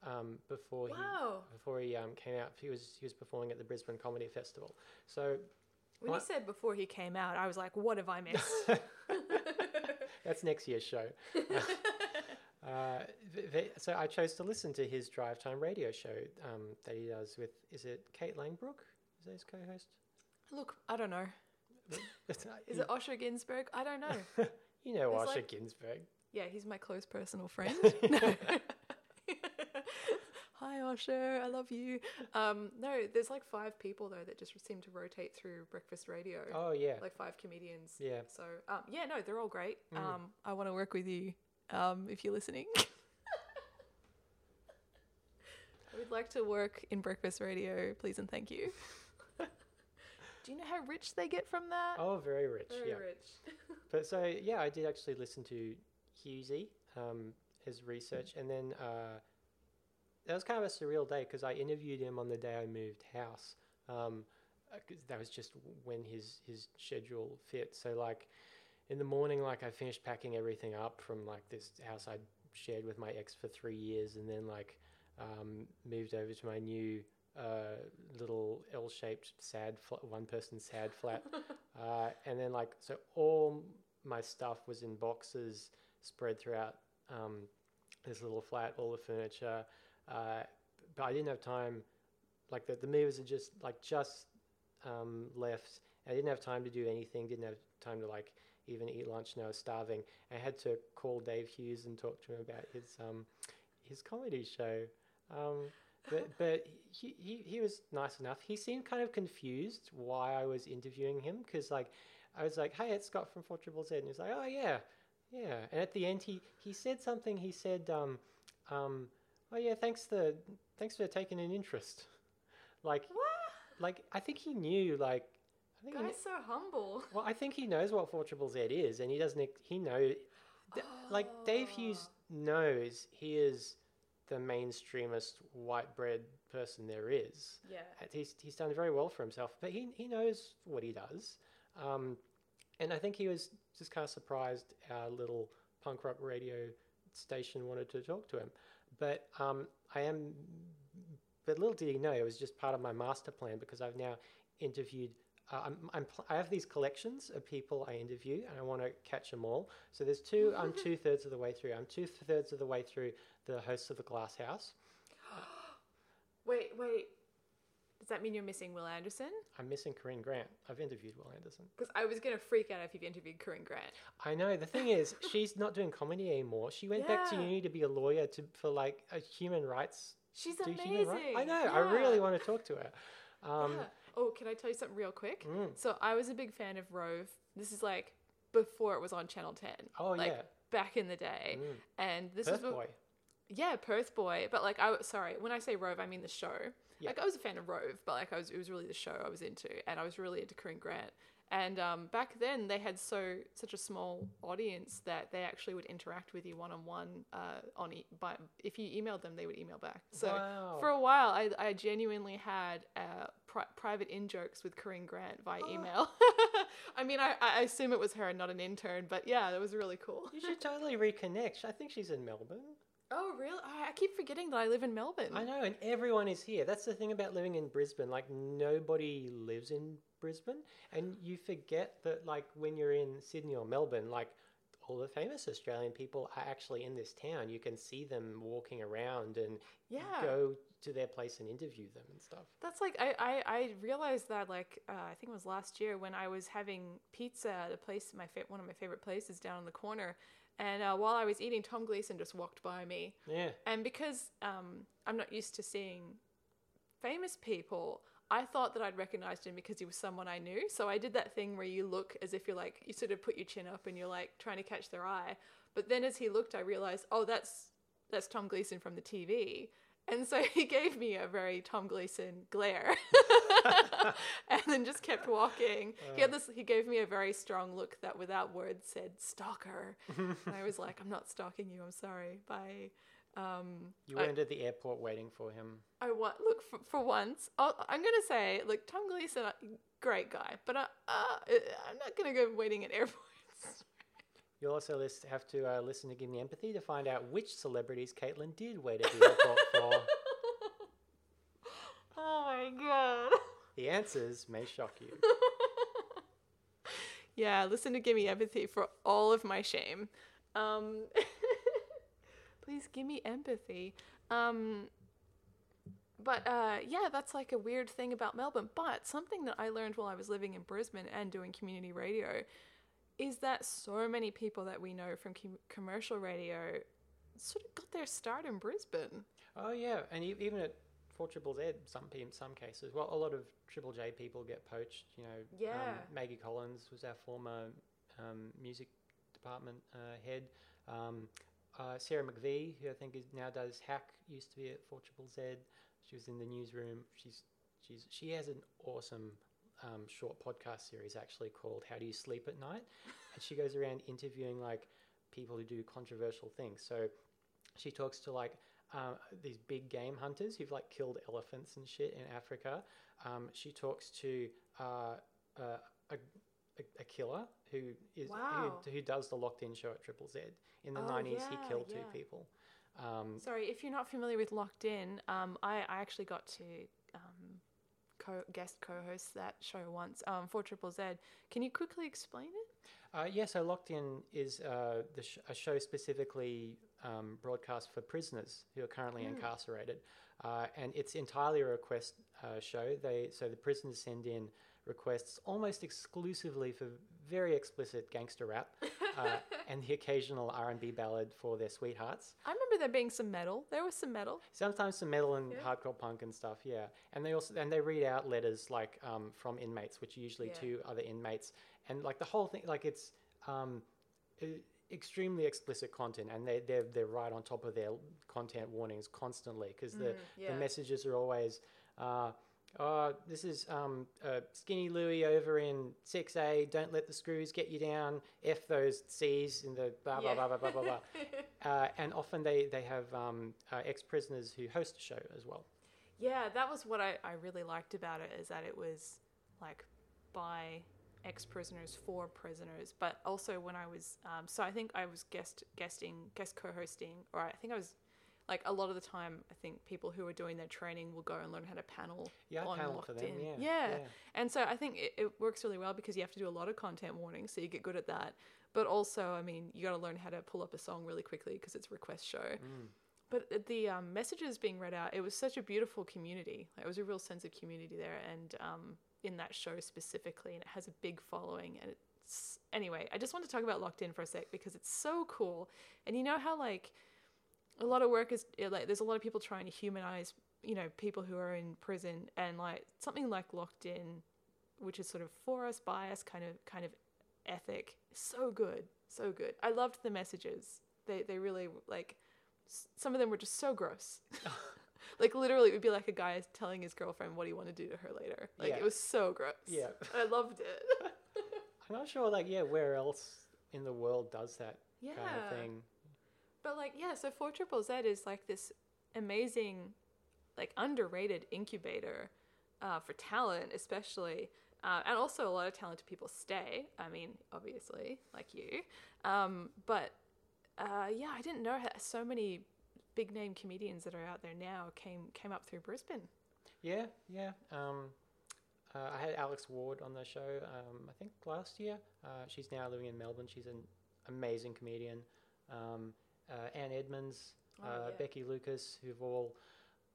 Um, before he Wow. before he um, came out, he was he was performing at the Brisbane Comedy Festival. So When What? you said before he came out, I was like, what have I missed? <laughs> <laughs> that's next year's show. <laughs> uh, th- th- so I chose to listen to his drive time radio show um, that he does with is it Kate Langbroek? Is that his co-host? Look, I don't know. Is it Osher Günsberg? I don't know. you know Osher like- Günsberg? Yeah, he's my close personal friend. Osher. I love you. Um, no, there's like five people though that just seem to rotate through breakfast radio. Oh yeah, Like five comedians. yeah. So um, yeah, no, they're all great. Mm. Um, I want to work with you um, if you're listening. <laughs> I would like to work in breakfast radio, please and thank you. <laughs> Do you know how rich they get from that? Oh, very rich. Very yeah. rich. <laughs> But so yeah, I did actually listen to Hughesy, um, his research, and then uh, that was kind of a surreal day because I interviewed him on the day I moved house. Um, uh, that was just when his his schedule fit. So like in the morning, like I finished packing everything up from like this house I'd shared with my ex for three years, and then like um, moved over to my new uh, little L-shaped sad fl- one-person sad flat, <laughs> uh, and then like so all my stuff was in boxes spread throughout um, this little flat, all the furniture, uh, but I didn't have time. Like the the movers had just like just um, left. I didn't have time to do anything. Didn't have time to like even eat lunch. And I was starving. I had to call Dave Hughes and talk to him about his um, his comedy show. Um, but <laughs> but he, he, he was nice enough. He seemed kind of confused why I was interviewing him because like I was like, "Hey, it's Scott from Four Triple Z," and he's like, "Oh yeah, yeah." And at the end, he he said something. He said, um, um, "Oh yeah, thanks for thanks for taking an interest." Like What? like I think he knew like I think Guy's so humble. well, I think he knows what Four Triple Z is, and he doesn't. He know, th- like Dave Hughes knows he is the mainstreamest white bread person there is. Yeah. He's he's done very well for himself, but he he knows what he does, um, and I think he was just kind of surprised our little punk rock radio station wanted to talk to him. But um, I am, but little did he know it was just part of my master plan because I've now interviewed. Uh, I'm, I'm pl- I have these collections of people I interview, and I want to catch them all. So there's two. <laughs> I'm two thirds of the way through. I'm two thirds of the way through the hosts of the Glass House. <gasps> Wait, wait. Does that mean you're missing Wil Anderson? I'm missing Corinne Grant. I've interviewed Wil Anderson. Because I was gonna freak out if you've interviewed Corinne Grant. I know. The thing is, <laughs> she's not doing comedy anymore. She went back to Yeah. uni to be a lawyer to for like a human rights. She's do amazing. human rights. I know. I really Yeah. want to talk to her. Um, Yeah. Oh, can I tell you something real quick? Mm. So I was a big fan of Rove. This is like before it was on Channel Ten. Oh, like yeah. back in the day. Mm. And this Perth boy. yeah, Perth boy. But like, I sorry when I say Rove, I mean the show. Yeah. Like I was a fan of Rove, but like I was, it was really the show I was into, and I was really into Corinne Grant. And um, back then, they had so such a small audience that they actually would interact with you one on one. On e- by if you emailed them, they would email back. So Wow. for a while, I, I genuinely had uh, pri- private in jokes with Corinne Grant via email. <laughs> I mean, I, I assume it was her, and not an intern, but yeah, that was really cool. You should totally reconnect. I think she's in Melbourne. Oh, really? I I keep forgetting that I live in Melbourne. I know, and everyone is here. That's the thing about living in Brisbane. Like nobody lives in Brisbane, and you forget that like when you're in Sydney or Melbourne, like all the famous Australian people are actually in this town. You can see them walking around and Yeah. go to their place and interview them and stuff. That's like I, I, I realized that like uh, I think it was last year when I was having pizza at a place my fa- one of my favorite places down in the corner, and uh, while I was eating, Tom Gleisner just walked by me, Yeah. and because um, I'm not used to seeing famous people, I thought that I'd recognized him because he was someone I knew. So I did that thing where you look as if you're like you sort of put your chin up and you're like trying to catch their eye. But then as he looked, I realized, oh, that's that's Tom Gleisner from the TV. And so <laughs> he gave me a very Tom Gleisner glare, <laughs> and then just kept walking. He had this. He gave me a very strong look that, without words, said "stalker." and I was like, "I'm not stalking you. I'm sorry." Bye. Um, You I- weren't at the airport waiting for him. I want look for, for once. I'll, I'm gonna say, look, Tom Gleisner, uh, great guy, but uh, uh, I'm not gonna go waiting at airports. You'll also list, have to uh, listen to Give Me Empathy to find out which celebrities Caitlin did wait at the airport for. <laughs> oh my god. The answers may shock you. <laughs> Yeah, listen to Give Me Empathy for all of my shame. Um, <laughs> please give me empathy. Um, but uh, yeah, that's like a weird thing about Melbourne. But something that I learned while I was living in Brisbane and doing community radio is that so many people that we know from com- commercial radio sort of got their start in Brisbane. Oh yeah, and e- even at Four Triple Z, some pe- in some cases, well, a lot of Triple J people get poached. You know, Yeah. Um, Maggie Collins was our former um, music department uh, head. Um, uh, Sarah McVeigh, who I think is now does Hack, used to be at Four Triple Z. She was in the newsroom. She's she's she has an awesome um, short podcast series actually called "How Do You Sleep at Night," and she goes around interviewing like people who do controversial things. So she talks to like uh, these big game hunters who've like killed elephants and shit in Africa. Um, she talks to uh, uh, a, a, a killer who is Wow. who, who does the locked in show at Triple Z. In the Oh, nineties, yeah, he killed two people. Um, Sorry, if you're not familiar with Locked In, um, I, I actually got to co- guest co-host that show once um, for Triple Z. Can you quickly explain it? Uh, yeah, so Locked In is uh, the sh- a show specifically um, broadcast for prisoners who are currently incarcerated, uh, and it's entirely a request uh, show. They so the prisoners send in requests almost exclusively for very explicit gangster rap uh, and the occasional R and B ballad for their sweethearts. I remember there being some metal. There was some metal. Sometimes some metal and Yeah. hardcore punk and stuff, yeah. And they also and they read out letters like um, from inmates, which are usually Yeah. to other inmates, and like the whole thing, like it's um, extremely explicit content, and they they're they're right on top of their content warnings constantly because the Mm, yeah. the messages are always. Uh, Oh, this is um, uh, Skinny Louie over in 6A. Don't let the screws get you down. F those C's in the blah, blah, Yeah. blah, blah, blah, blah, blah. <laughs> Uh, and often they, they have um, uh, ex prisoners who host the show as well. Yeah, that was what I, I really liked about it is that it was like by ex prisoners for prisoners, but also when I was um, so I think I was guest guesting guest co-hosting, or I think I was like a lot of the time I think people who are doing their training will go and learn how to panel Yeah, on panel locked for them, in. yeah, yeah, yeah. and so I think it, it works really well because you have to do a lot of content warnings, so you get good at that. But also, I mean, you got to learn how to pull up a song really quickly because it's a request show. Mm. But the um, messages being read out, it was such a beautiful community. Like, it was a real sense of community there, and um, in that show specifically, and it has a big following. And it's anyway, I just want to talk about Locked In for a sec because it's so cool. And you know how like a lot of work is like there's a lot of people trying to humanize, you know, people who are in prison, and like something like Locked In, which is sort of for us, by us kind of kind of ethic, so good, so good. I loved the messages. They they really like s- some of them were just so gross. <laughs> <laughs> like literally, it would be like a guy telling his girlfriend what he wanted to do to her later. Like Yeah. it was so gross. Yeah. <laughs> I loved it. I'm not sure, like, yeah, where else in the world does that yeah. kind of thing? But like, yeah, so Four Triple Z is like this amazing, like underrated incubator uh, for talent, especially, uh, and also a lot of talented people stay. I mean, obviously, like you. Um, but uh, yeah, I didn't know so many big name comedians that are out there now came came up through Brisbane. Yeah, yeah. Um, uh, I had Alex Ward on the show, um, I think last year. Uh, she's now living in Melbourne. She's an amazing comedian. Um, uh, Anne Edmonds, Oh, uh, yeah. Becky Lucas, who've all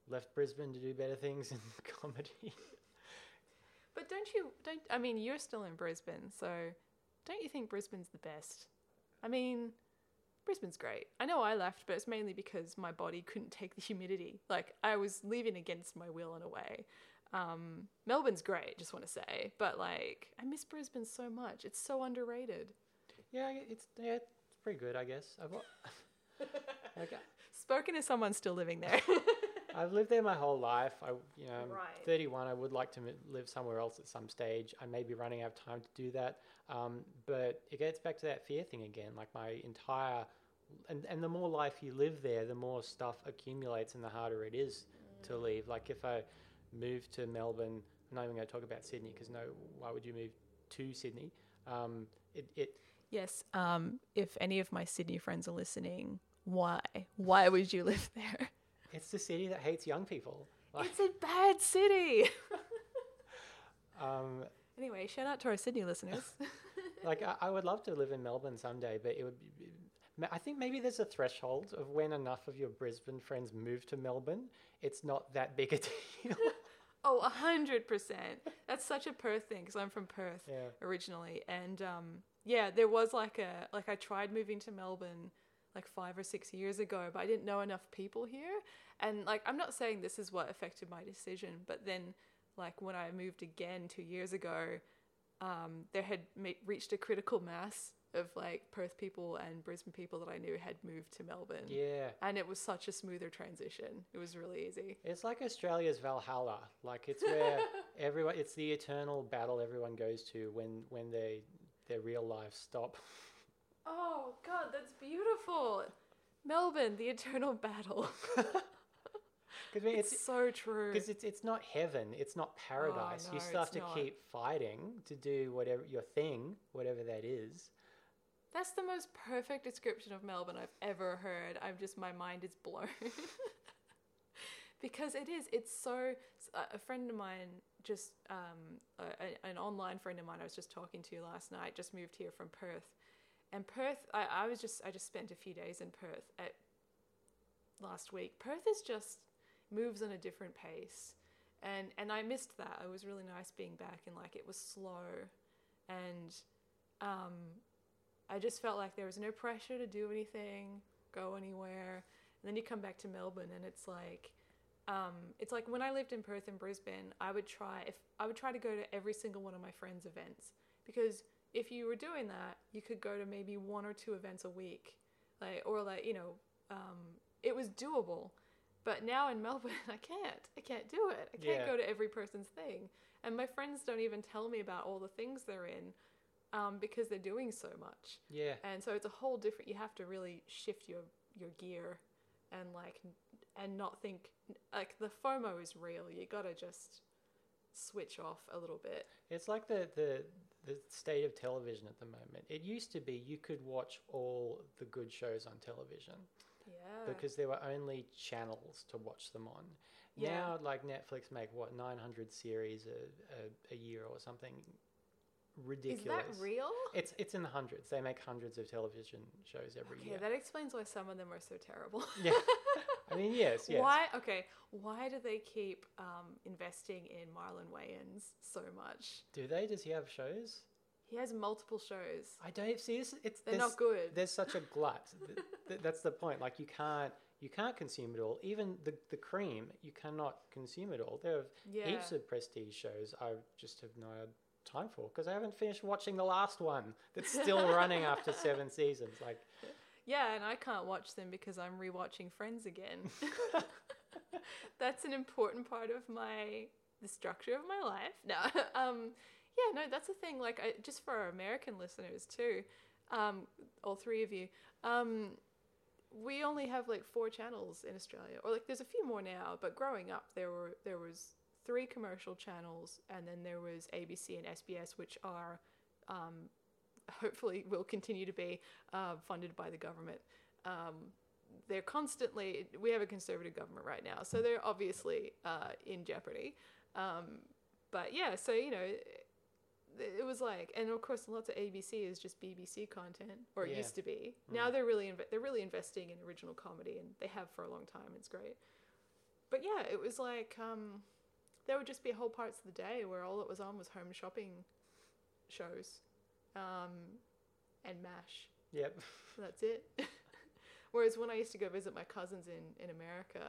left Brisbane to do better things in <laughs> comedy. But don't you don't I mean you're still in Brisbane, so don't you think Brisbane's the best? I mean, Brisbane's great. I know I left, but it's mainly because my body couldn't take the <laughs> humidity. Like I was leaving against my will in a way. Um, Melbourne's great, just want to say, but like I miss Brisbane so much. It's so underrated. yeah, it's yeah, it's pretty good, I guess. I've, <laughs> <laughs> like, <laughs> Spoken as someone still living there. <laughs> I've lived there my whole life. I, you know, I'm Right. 31. I would like to m- live somewhere else at some stage. I may be running out of time to do that. Um, but it gets back to that fear thing again. Like my entire, and, and the more life you live there, the more stuff accumulates and the harder it is to leave. Like if I moved to Melbourne, I'm not even going to talk about Sydney because no, why would you move to Sydney? Um, it, it, yes. Um, if any of my Sydney friends are listening, why? Why would you live there? it's the city that hates young people. Like, It's a bad city. <laughs> um, Anyway, shout out to our Sydney listeners. <laughs> like I, I would love to live in Melbourne someday, but it would. Be, I think maybe there's a threshold of when enough of your Brisbane friends move to Melbourne. It's not that big a <laughs> deal. oh, a hundred percent. That's such a Perth thing because I'm from Perth yeah, originally, and um, yeah, there was like a like I tried moving to Melbourne like five or six years ago, but I didn't know enough people here, and like I'm not saying this is what affected my decision, but then like when I moved again two years ago, um, there had ma- reached a critical mass of like Perth people and Brisbane people that I knew had moved to Melbourne. yeah. And it was such a smoother transition. It was really easy. It's like Australia's Valhalla. Like it's where <laughs> everyone. It's the eternal battle everyone goes to when when they their real lives stop. Oh God, that's beautiful. Melbourne, the eternal battle. <laughs> Because I mean, it's it's so true. because it's it's not heaven. It's not paradise. no, you still have to not. keep fighting to do whatever your thing, whatever that is. That's the most perfect description of Melbourne I've ever heard. I'm just my mind is blown. <laughs> because it is. It's so. A friend of mine just um, a, an online friend of mine I was just talking to last night just moved here from Perth, and Perth. I, I was just I just spent a few days in Perth at last week. Perth is just moves on a different pace, and and I missed that. It was really nice being back and like it was slow, and um, I just felt like there was no pressure to do anything, go anywhere. And then you come back to Melbourne and it's like um, it's like when I lived in Perth and Brisbane, I would try if I would try to go to every single one of my friends' events because if you were doing that, you could go to maybe one or two events a week, like or like you know, um, it was doable. But now in Melbourne, <laughs> I can't. I can't do it. I can't Yeah. go to every person's thing, and my friends don't even tell me about all the things they're in um, because they're doing so much. Yeah. And so it's a whole different. You have to really shift your your gear, and like, and not think like the FOMO is real. You gotta just switch off a little bit. It's like the, the the state of television at the moment. It used to be you could watch all the good shows on television Yeah. because there were only channels to watch them on. Yeah. Now, like Netflix make what 900 series a, a, a year or something ridiculous. is that real? It's it's in the hundreds. They make hundreds of television shows every Okay, year. Yeah, that explains why some of them are so terrible. Yeah. <laughs> <laughs> I mean, yes, yes. Why? Okay. Why do they keep um, investing in Marlon Wayans so much? Do they? Does he have shows? He has multiple shows. I don't see this. It's They're not good. There's such a glut. <laughs> Th- th- that's the point. Like you can't you can't consume it all. Even the the cream, you cannot consume it all. There are Yeah. heaps of prestige shows I just have no time for because I haven't finished watching the last one that's still running after <laughs> seven seasons. Like Yeah, and I can't watch them because I'm rewatching Friends again. <laughs> that's an important part of my the structure of my life. No, <laughs> um, yeah, no, that's the thing. Like, I, just for our American listeners too, um, all three of you, um, we only have like four channels in Australia, or like there's a few more now. But growing up, there were there was three commercial channels, and then there was ABC and SBS, which are um, hopefully will continue to be uh, funded by the government. Um, they're constantly we have a conservative government right now, so they're obviously uh, in jeopardy. Um, but yeah, so you know, it, it was like, and of course, lots of ABC is just BBC content, or it Yeah. used to be. Now they're really inve- they're really investing in original comedy, and they have for a long time. It's great. But yeah, it was like um, there would just be whole parts of the day where all it was on was home shopping shows, um, and Mash. Yep. <laughs> That's it. <laughs> Whereas when I used to go visit my cousins in, in America,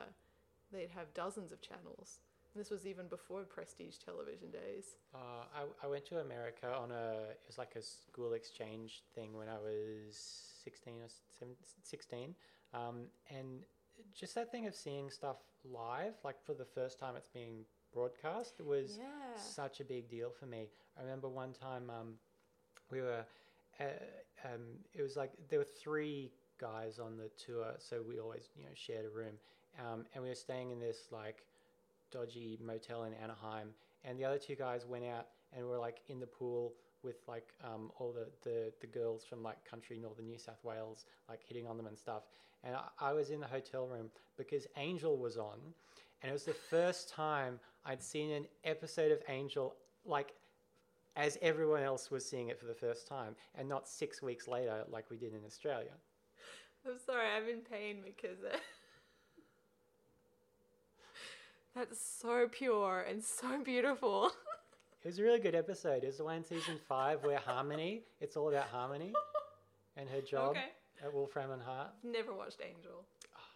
they'd have dozens of channels. And this was even before prestige television days. Uh, I, I went to America on a it was like a school exchange thing when I was sixteen or seven, sixteen, um, and just that thing of seeing stuff live, like for the first time it's being broadcast, was Yeah. such a big deal for me. I remember one time um, we were, uh, um, it was like there were three guys on the tour, so we always you know shared a room, um, and we were staying in this like dodgy motel in Anaheim, and the other two guys went out and were like in the pool with like um, all the, the, the girls from like country northern New South Wales, like hitting on them and stuff. And I, I was in the hotel room because Angel was on, and it was the first time I'd seen an episode of Angel like as everyone else was seeing it for the first time, and not six weeks later like we did in Australia. I'm sorry, I'm in pain because uh, that's so pure and so beautiful. <laughs> It was a really good episode. It was the one in season five where Harmony, it's all about Harmony <laughs> and her job Okay. at Wolfram and Hart. Never watched Angel.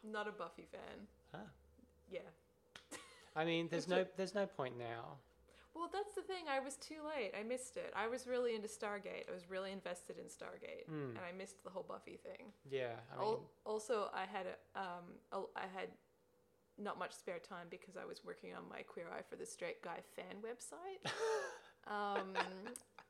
Not a Buffy fan. Ah. Yeah. <laughs> I mean, there's no there's no point now. Well, that's the thing. I was too late. I missed it. I was really into Stargate. I was really invested in Stargate, Hmm. and I missed the whole Buffy thing. Yeah, I mean, Al- also, I had a, um, a- I had not much spare time because I was working on my Queer Eye for the Straight Guy fan website <laughs> um,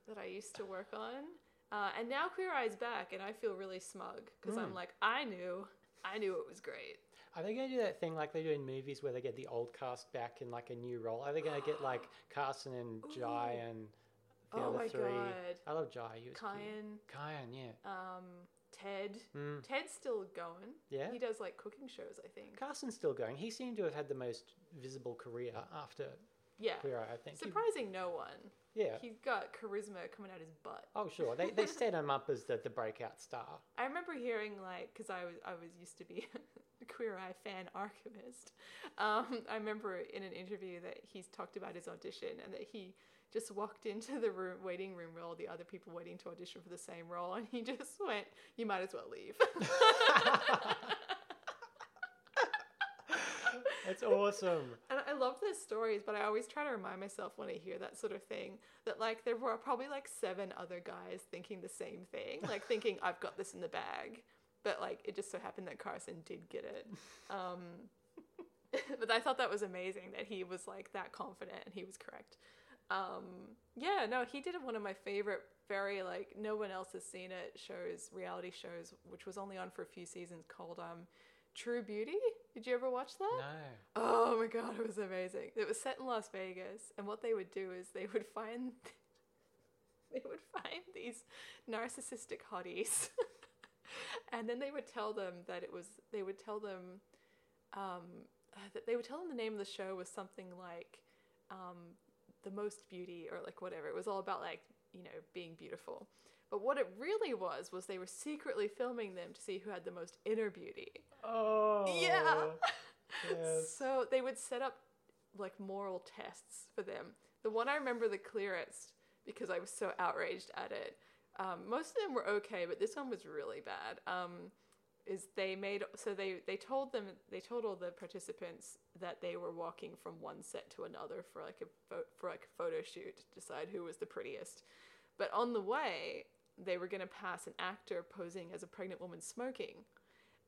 that I used to work on. Uh, and now Queer Eye is back, and I feel really smug because I'm Mm. like, I knew, I knew it was great. Are they going to do that thing like they do in movies where they get the old cast back in like a new role? Are they going to get like <gasps> Carson and Jai Ooh. and the Oh other my three? God. I love Jai. He was cute. Kyan, Kyan, yeah. um, Ted. Mm. Ted's still going. Yeah. He does like cooking shows, I think. Carson's still going. He seemed to have had the most visible career after Yeah. Queer Eye, I think. He- Surprising no one. yeah. He's got charisma coming out his butt. Oh, sure. They, they <laughs> set him up as the, the breakout star. I remember hearing like because I was I was used to be <laughs> Queer Eye fan <laughs> archivist. Um, I remember in an interview that he's talked about his audition and that he just walked <laughs> into the room waiting room where all the other people waiting to audition for the same role and he <laughs> just went, "You might as well leave." That's awesome. And I love those stories, but I always try to remind myself when I hear that sort of thing that like there were probably like seven other guys thinking the same thing, like thinking I've got this in the bag, but like it just so happened that Carson did get it. Um, <laughs> but I thought that was amazing that he was like that confident and he was correct. Um, yeah, no, he did one of my favorite, very like no one else has seen it shows, reality shows, which was only on for a few seasons called um, True Beauty. Did you ever watch that? No. Oh my god, it was amazing. It was set in Las Vegas, and what they would do is they would find <laughs> they would find these narcissistic hotties, <laughs> <laughs> and then they would tell them that it was they would tell them um, uh, that they would tell them the name of the show was something like um, the most beauty or like whatever. It was all about like you know being beautiful. But what it really was was they were secretly filming them to see who had the most inner beauty. Oh. Yeah. Yes. <laughs> So they would set up like moral tests for them. The one I remember the clearest because I was so outraged at it. Um, most of them were okay, but this one was really bad. Um, is they made so they they told them they told all the participants that they were walking from one set to another for like a for like a photo shoot to decide who was the prettiest. But on the way, they were going to pass an actor posing as a pregnant woman smoking.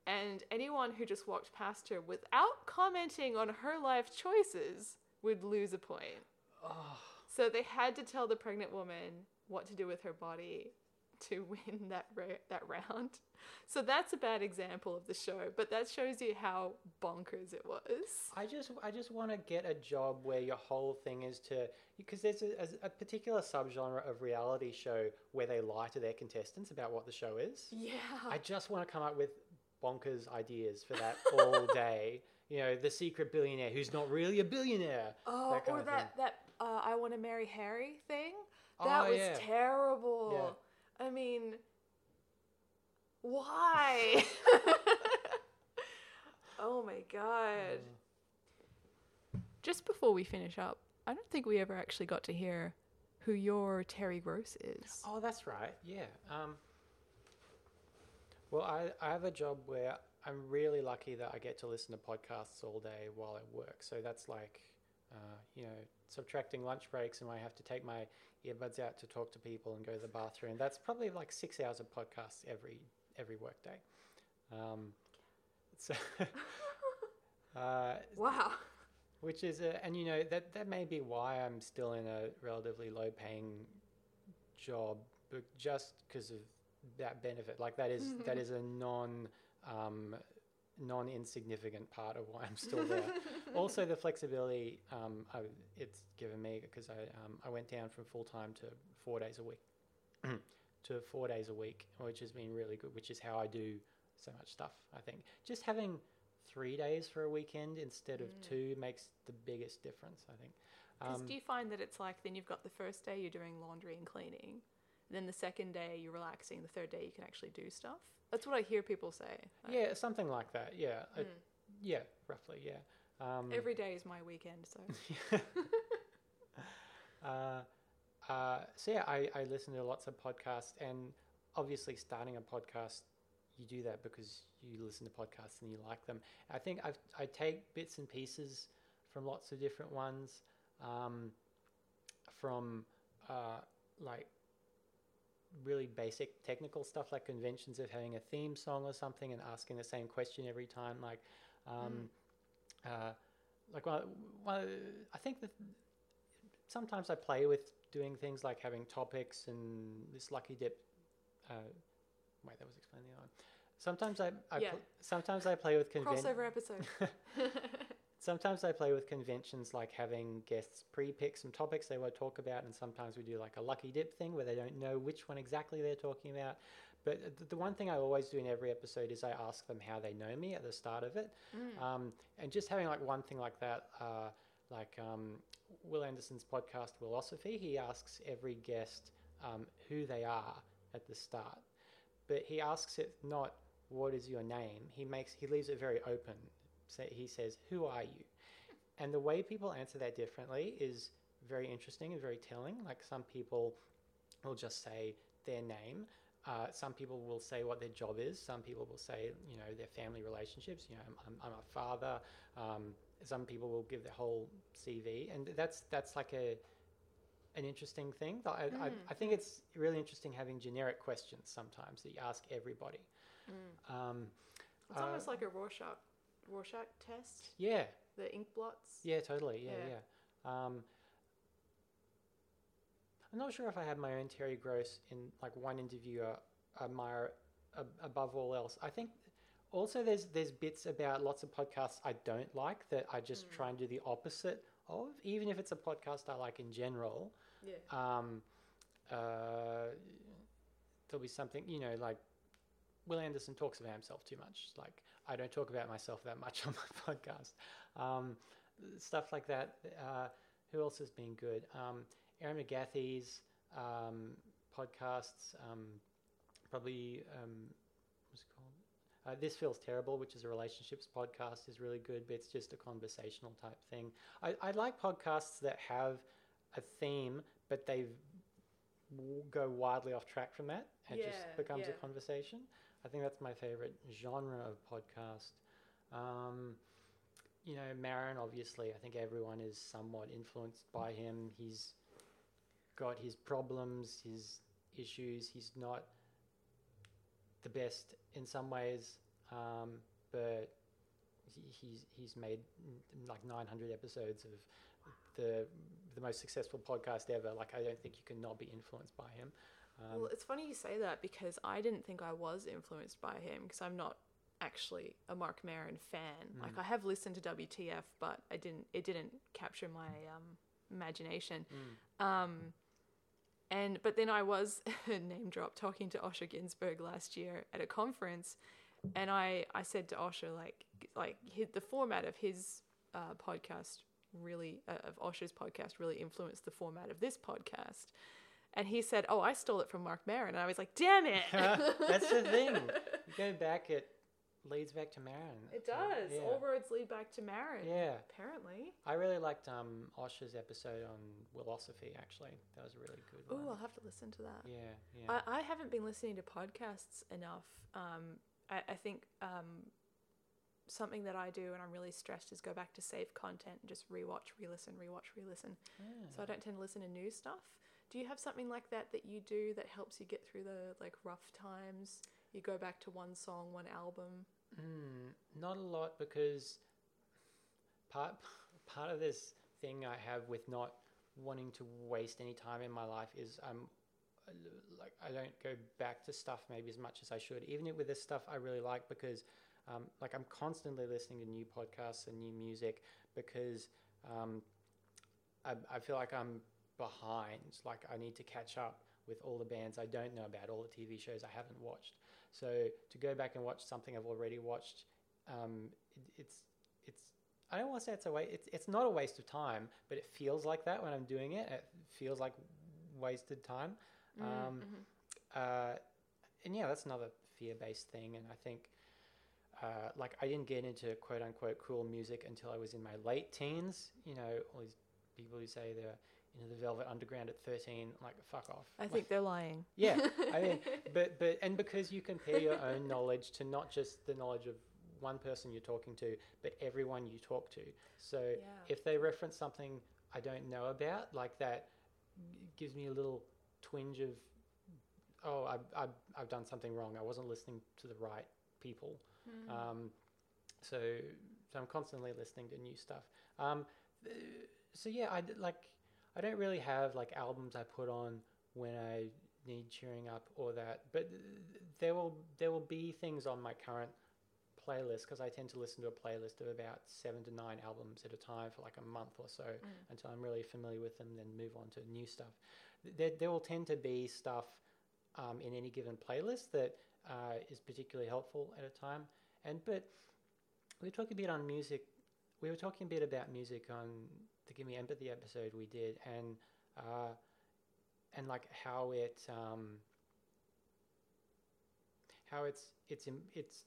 And anyone who just walked past her without commenting on her life choices would lose a point. Oh, So they had to tell the pregnant woman what to do with her body to <laughs> win that ra- that round. So that's a bad example of the show, but that shows you how bonkers it was. I just I just want to get a job where your whole thing is to because there's a, a, particular subgenre of reality show where they lie to their contestants about what the show is. Yeah. I just want to come up with bonkers ideas for that <laughs> all day. You know, the secret billionaire who's not really a billionaire. Oh, that or that thing. that uh, I want to marry Harry thing. That Oh, was yeah. terrible. I mean, why? <laughs> oh my god. Just before we finish up, I don't think we ever actually got to hear who your Terry Gross is. Oh, that's right. Yeah. Um, well, I, I have a job where I'm really lucky that I get to listen to podcasts all day while I work. So that's like, uh, you know, subtracting lunch breaks and I have to take my earbuds out to talk to people and go to the bathroom. That's probably like six hours of podcasts every every workday. Um, so, <laughs> uh, Wow. which is a, and you know that that may be why I'm still in a relatively low paying job, but just because of that benefit. Like that is that <laughs> is a non um, non insignificant part of why I'm still there. <laughs> also, the flexibility um, I, it's given me because I um, I went down from full time to four days a week <clears throat> to four days a week, which has been really good. Which is how I do so much stuff. I think just having three days for a weekend instead of two makes the biggest difference. I think. Because Um, do you find that it's like then you've got the first day you're doing laundry and cleaning, then the second day you're relaxing, the third day you can actually do stuff? That's what I hear people say. Like, yeah, something like that. Yeah, uh, yeah, roughly. Yeah. Um, Every day is my weekend, so. <laughs> uh, uh, so yeah, I, I listen to lots of podcasts, and obviously, starting a podcast, you do that because you listen to podcasts and you like them. I think I've, I take bits and pieces from lots of different ones, um, from uh, like really basic technical stuff like conventions of having a theme song or something and asking the same question every time like um, uh, like one, one, I think that sometimes I play with doing things like having topics and this lucky dip uh, wait that was explaining the other one sometimes I, I Yeah. pl- sometimes I play with conventions Crossover episode. <laughs> Sometimes I play with conventions like having guests pre-pick some topics they want to talk about, and sometimes we do like a lucky dip thing where they don't know which one exactly they're talking about. But the one thing I always do in every episode is I ask them how they know me at the start of it, um, and just having like one thing like that, uh, like um, Wil Anderson's podcast Wilosophy, he asks every guest um, who they are at the start, but he asks it not what is your name. He makes he leaves it very open. So he says, "Who are you?" And the way people answer that differently is very interesting and very telling. Like some people will just say their name. Uh, some people will say what their job is. Some people will say, you know, their family relationships. You know, I'm, I'm, I'm a father. Um, some people will give their whole CV, and that's that's like a an interesting thing. I, I, I think it's really interesting having generic questions sometimes that you ask everybody. Um, It's uh, almost like a Rorschach, Rorschach test, yeah, the ink blots. Yeah, totally. Yeah, Yeah. yeah. Um, I'm not sure if I had my own Terry Gross in like one interview I admire ab- above all else. I think also there's there's bits about lots of podcasts I don't like that I just try and do the opposite of, even if it's a podcast I like in general. Yeah. Um, uh, there'll be something you know like Wil Anderson talks about himself too much. Like I don't talk about myself that much <laughs> on my podcast. Um, stuff like that. Uh, who else has been good? Um, Erin McGathy's um, podcasts. Um, probably um, what's it called? Uh, this feels terrible, which is a relationships podcast, is really good, but it's just a conversational type thing. I, I like podcasts that have a theme, but they w- go wildly off track from that and Yeah, just becomes a conversation. I think that's my favorite genre of podcast. Um, you know, Maron, obviously, I think everyone is somewhat influenced by him. He's got his problems, his issues. He's not the best in some ways, um, but he- he's he's made mm, like 900 episodes of the the most successful podcast ever. Like I don't think you can not be influenced by him. Um, well, it's funny you say that because I didn't think I was influenced by him because I'm not actually a Mark Maron fan. Mm. Like I have listened to WTF, but I didn't. It didn't capture my um, imagination. Mm. Um, and but then I was <laughs> name drop talking to Osher Günsberg last year at a conference, and I I said to Osher like like hi the format of his uh, podcast really uh, of Osher's podcast really influenced the format of this podcast. And he said, "Oh, I stole it from Mark Maron." And I was like, "Damn it!" <laughs> That's the thing. <laughs> You go back, it leads back to Maron. It does. yeah. All roads lead back to Maron. Yeah. Apparently. I really liked um, Osher's episode on philosophy. Actually, that was a really good Ooh, one. I'll have to listen to that. Yeah, yeah. I, I haven't been listening to podcasts enough. Um, I, I think um, something that I do when I'm really stressed is go back to save content and just rewatch, re-listen, rewatch, re-listen. So I don't tend to listen to new stuff. Do you have something like that that you do that helps you get through the like rough times? You go back to one song, one album. Mm, not a lot because part part of this thing I have with not wanting to waste any time in my life is I'm like I don't go back to stuff maybe as much as I should, even with this stuff I really like because um, like I'm constantly listening to new podcasts and new music because um, I, I feel like I'm behind. Like I need to catch up with all the bands I don't know about, all the TV shows I haven't watched. So to go back and watch something I've already watched, um, it, it's it's I don't want to say it's a waste. It's it's not a waste of time, but it feels like that when I'm doing it. It feels like wasted time. Mm, Um, mhm. uh, and yeah, that's another fear-based thing. And I think, uh, like, I didn't get into quote unquote cool music until I was in my late teens. You know, all these people who say they're into the Velvet Underground at 13, like, fuck off. I Like, think they're lying. yeah, I mean, <laughs> but but and because you compare your own knowledge to not just the knowledge of one person you're talking to, but everyone you talk to. So Yeah. if they reference something I don't know about, like that, gives me a little twinge of, oh, I've I've, I've done something wrong. I wasn't listening to the right people. Mm. Um, so so I'm constantly listening to new stuff. Um, so yeah, I like I don't really have like albums I put on when I need cheering up or that, but there will there will be things on my current playlist because I tend to listen to a playlist of about seven to nine albums at a time for like a month or so until I'm really familiar with them, then move on to new stuff. There, there will tend to be stuff um, in any given playlist that uh, is particularly helpful at a time. And but we were talking a bit on music. We were talking a bit about music on the Give Me Empathy episode we did, and uh, and like how it um, how it's it's it's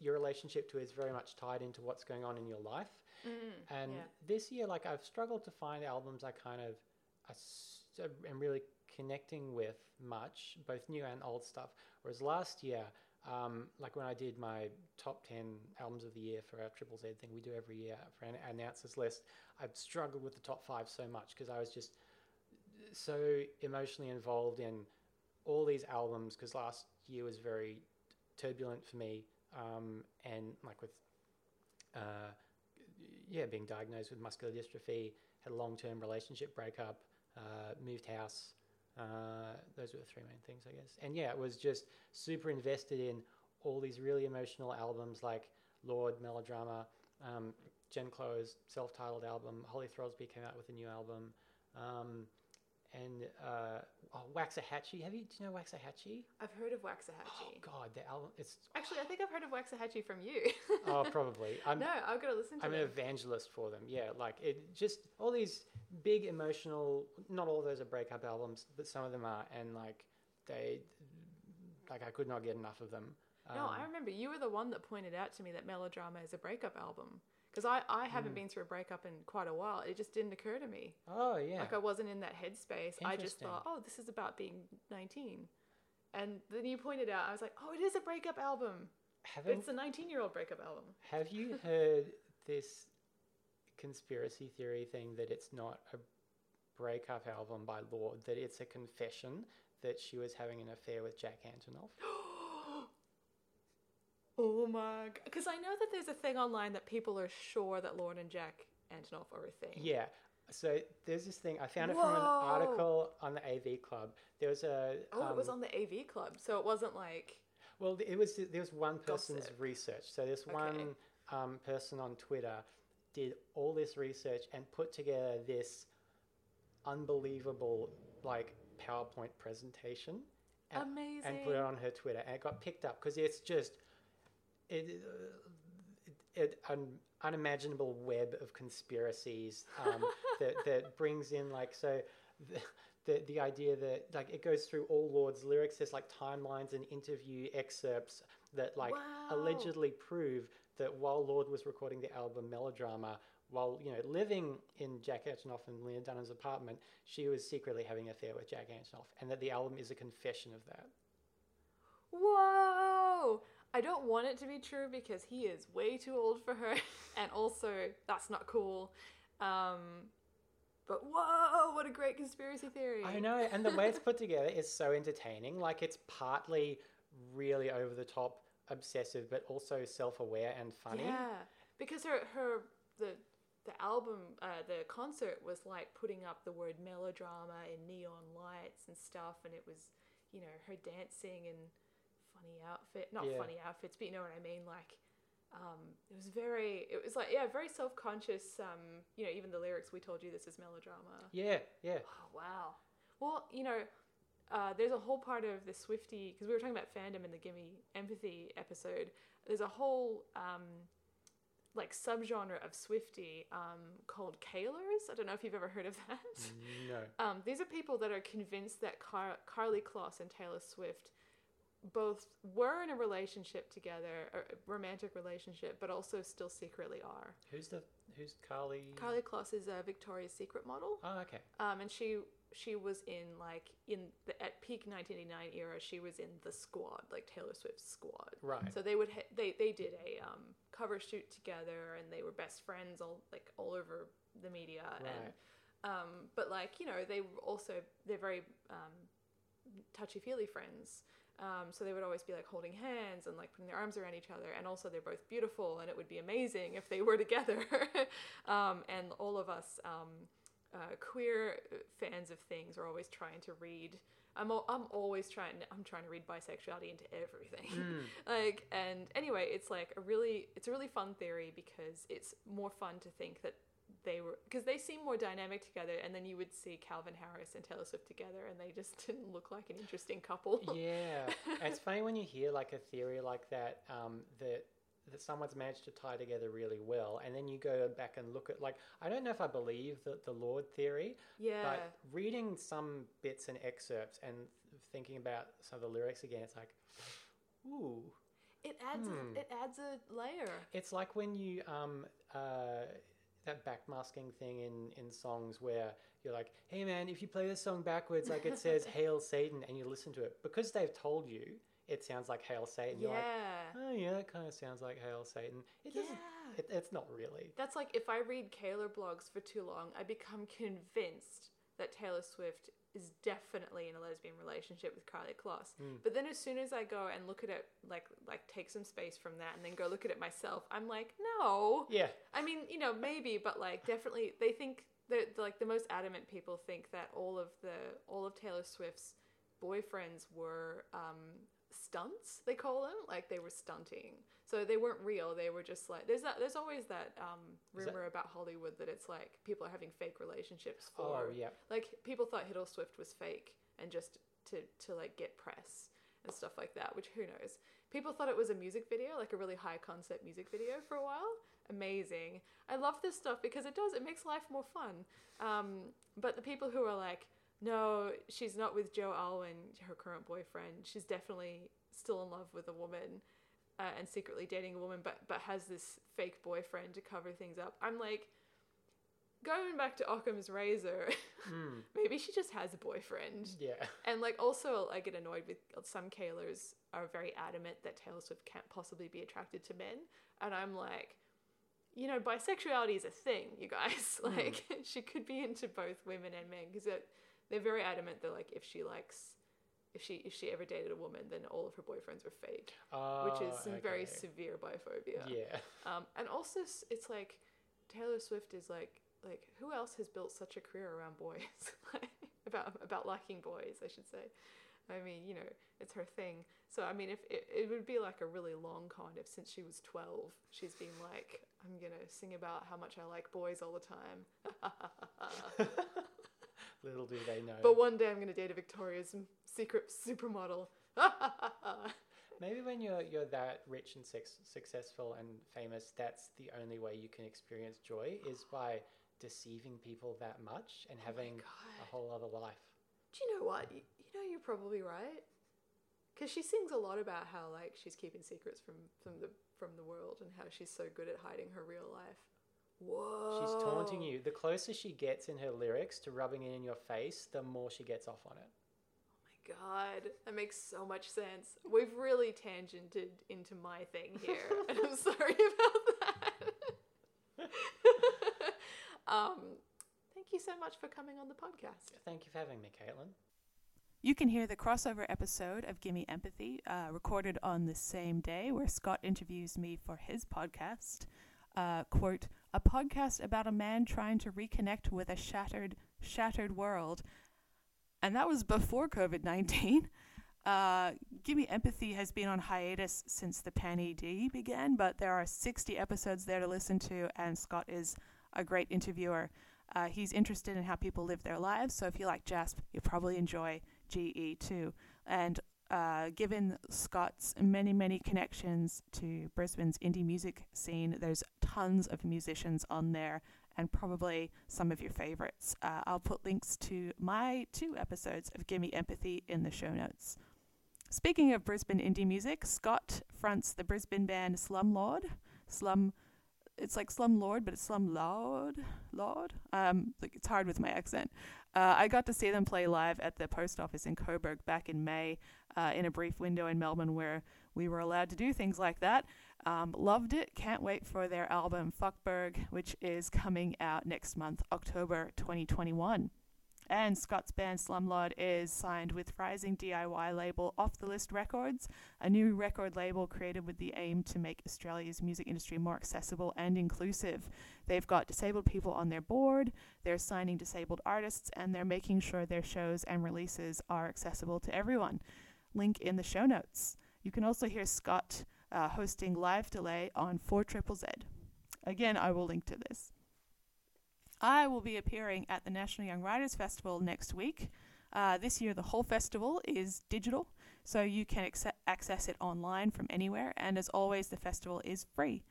your relationship to it is very much tied into what's going on in your life. Mm, And yeah. this year, like I've struggled to find albums I kind of am really connecting with much, both new and old stuff. Whereas last year, um, like when I did my top ten albums of the year for our Triple Z thing we do every year for an announcers list, I've struggled with the top five so much because I was just so emotionally involved in all these albums because last year was very turbulent for me um, and like with uh, yeah being diagnosed with muscular dystrophy had a long-term relationship breakup uh, moved house uh, those were the three main things i guess. And yeah it was just super invested in all these really emotional albums like Lorde melodrama um, Jen Cloher's self-titled album holly throsby came out with a new album. Um, and uh, oh, Waxahatchee. Have you? Do you know Waxahatchee? I've heard of Oh Waxahatchee. God, the album. It's Actually, I think I've heard of Waxahatchee from you. oh, <laughs> probably. I'm no, I've got to listen to it. I'm an evangelist for them. Yeah, like it. Just all these big emotional. Not all of those are breakup albums, but some of them are, and like they, like I could not get enough of them. No, Um, I remember you were the one that pointed out to me that Melodrama is a breakup album. Because I, I haven't Mm. been through a breakup in quite a while. It just didn't occur to me. Oh yeah. Like I wasn't in that headspace. I just thought, oh, this is about being 19. And then you pointed out, I was like, oh, it is a breakup album. Haven't it's a 19 year old breakup album. Have you heard this conspiracy theory thing that it's not a breakup album by Lorde, that it's a confession that she was having an affair with Jack Antonoff. <gasps> <gasps> Oh my god. Because I know that there's a thing online that people are sure that Lauren and Jack Antonoff are a thing. Yeah. So there's this thing I found it from an Whoa. article on the AV Club. There was a Oh, it was um, on the AV Club, so it wasn't like. Well, it was there was one person's Gossip. research. So this one um, person on Twitter did all this research and put together this unbelievable like PowerPoint presentation and, Amazing. and put it on her Twitter, and it got picked up because it's just it, uh, it, it an unimaginable web of conspiracies um, <laughs> that that brings in like so. The, the, the idea that like it goes through all Lorde's lyrics. There's like timelines and interview excerpts that like Wow. allegedly prove that while Lord was recording the album Melodrama, while you know living in Jack Antonoff and Lena Dunham's apartment, she was secretly having an affair with Jack Antonoff, and that the album is a confession of that. Whoa! I don't want it to be true because he is way too old for her, <laughs> and also that's not cool. Um, but whoa, what a great conspiracy theory! I know, and the way it's put together is so entertaining. Like it's partly really over the top, obsessive, but also self-aware and funny. Yeah, because her her the the album uh, the concert was like putting up the word melodrama in neon lights and stuff, and it was you know her dancing and funny outfit, not Yeah. funny outfits, but you know what I mean, like. Um, it was very, it was like, yeah, very self conscious. Um, you know, even the lyrics, we told you this is melodrama. Yeah, yeah. Oh, wow. Well, you know, uh, there's a whole part of the Swifty because we were talking about fandom in the Gimme Empathy episode. There's a whole um, like subgenre of Swifty um, called Kaylors. I don't know if you've ever heard of that. No. Um, these are people that are convinced that Car- Karlie Kloss and Taylor Swift both were in a relationship together, a romantic relationship, but also still secretly are. Who's the who's Karlie? Karlie Kloss is a Victoria's Secret model. Oh, okay. Um, and she she was in like in the at peak 1989 era. She was in the squad, like Taylor Swift's squad. Right. So they would ha- they they did a um, cover shoot together, and they were best friends all like all over the media. And Right. um, but like you know they were also they're very um, touchy feely friends. Um, so they would always be like holding hands and like putting their arms around each other, and also they're both beautiful, and it would be amazing if they were together. <laughs> um, and all of us um, uh, queer fans of things are always trying to read. I'm al- I'm always trying. I'm trying to read bisexuality into everything. <laughs> like and anyway, it's like a really it's a really fun theory because it's more fun to think that they were because they seem more dynamic together, and then you would see Calvin Harris and Taylor Swift together, and they just <laughs> didn't look like an interesting couple. Yeah, <laughs> it's funny when you hear like a theory like that um, that that someone's managed to tie together really well, and then you go back and look at like I don't know if I believe the the Lorde theory, yeah. but reading some bits and excerpts and thinking about some of the lyrics again, it's like, ooh, It adds Hmm. a, it adds a layer. it's like when you um uh that backmasking thing in in songs where you're like, hey man, if you play this song backwards, like it says <laughs> "Hail Satan," and you listen to it because they've told you it sounds like "Hail Satan." You're yeah. like, oh yeah, that kind of sounds like "Hail Satan." It doesn't. Yeah. It, it's not really. That's like if I read Kaylor blogs for too long, I become convinced that Taylor Swift is definitely in a lesbian relationship with Karlie Kloss. But then as soon as I go and look at it, like like take some space from that, and then go look at it myself, I'm like, no. Yeah. I mean, you know, maybe, but like definitely, they think that like the most adamant people think that all of the all of Taylor Swift's boyfriends were um, stunts. They call them like they were stunting, so they weren't real. They were just like there's that. There's always that um, Is that- rumor about Hollywood that it's like people are having fake relationships for. Oh yeah. Like people thought Hiddle Swift was fake and just to to like get press and stuff like that, which who knows. People thought it was a music video, like a really high concept music video for a while. Amazing. I love this stuff because it does it makes life more fun. Um, but the people who are like, no, she's not with Joe Alwyn, her current boyfriend. She's definitely still in love with a woman. Uh, and secretly dating a woman, but but has this fake boyfriend to cover things up. I'm like, going back to Occam's razor, <laughs> Mm, maybe she just has a boyfriend. yeah. And like also I get annoyed with some Kaylors are very adamant that Taylor Swift can't possibly be attracted to men. And I'm like, you know, bisexuality is a thing, you guys. <laughs> Like <laughs> she could be into both women and men because they're, very adamant that like if she likes if she if she ever dated a woman, then all of her boyfriends were fake, Oh, which is some very severe biphobia. Yeah. Um, and also it's like Taylor Swift is like like who else has built such a career around boys? <laughs> Like, about about liking boys, I should say. I mean, you know, it's her thing. So I mean, if it, it would be like a really long con if since she was twelve, she's been like, I'm gonna sing about how much I like boys all the time. <laughs> Little do they know. but one day I'm gonna date a Victoria's Secret supermodel. <laughs> Maybe when you're you're that rich and sex, successful and famous, that's the only way you can experience joy is by deceiving people that much and oh having a whole other life. Do you know what? You, you know, you're probably right. Because she sings a lot about how like she's keeping secrets from from the from the world and how she's so good at hiding her real life. Whoa! She's taunting you. The closer she gets in her lyrics to rubbing it in your face, the more she gets off on it. Oh my god, that makes so much sense. We've really tangented into my thing here, <laughs> and I'm sorry about that. <laughs> um, thank you so much for coming on the podcast. Thank you for having me, Caitlin. You can hear the crossover episode of Gimme Empathy, uh, recorded on the same day, where Scott interviews me for his podcast. Uh, quote, a podcast about a man trying to reconnect with a shattered, shattered world. And that was before COVID 19. <laughs> Uh, Gimme Empathy has been on hiatus since the Pan ED began, but there are 60 episodes there to listen to, and Scott is a great interviewer. Uh, he's interested in how people live their lives, so if you like JASP, you'll probably enjoy GE too. And uh, given Scott's many, many connections to Brisbane's indie music scene, there's tons of musicians on there and probably some of your favorites. Uh, I'll put links to my two episodes of Gimme Empathy in the show notes. Speaking of Brisbane indie music, Scott fronts the Brisbane band Slumlord. Slum, it's like Slumlord, but it's Slum Lord. Lord. Um, like it's hard with my accent. Uh, I got to see them play live at the post office in Coburg back in May, uh, in a brief window in Melbourne where we were allowed to do things like that. Um, loved it. Can't wait for their album Fuckberg, which is coming out next month, October 2021. And Scott's band Slumlord is signed with rising DIY label Off the List Records, a new record label created with the aim to make Australia's music industry more accessible and inclusive. They've got disabled people on their board, they're signing disabled artists, and they're making sure their shows and releases are accessible to everyone. Link in the show notes. You can also hear Scott uh, hosting Live Delay on 4 Triple Z. Again, I will link to this. I will be appearing at the National Young Writers Festival next week. Uh, this year, the whole festival is digital, so you can acce- access it online from anywhere, and as always, the festival is free.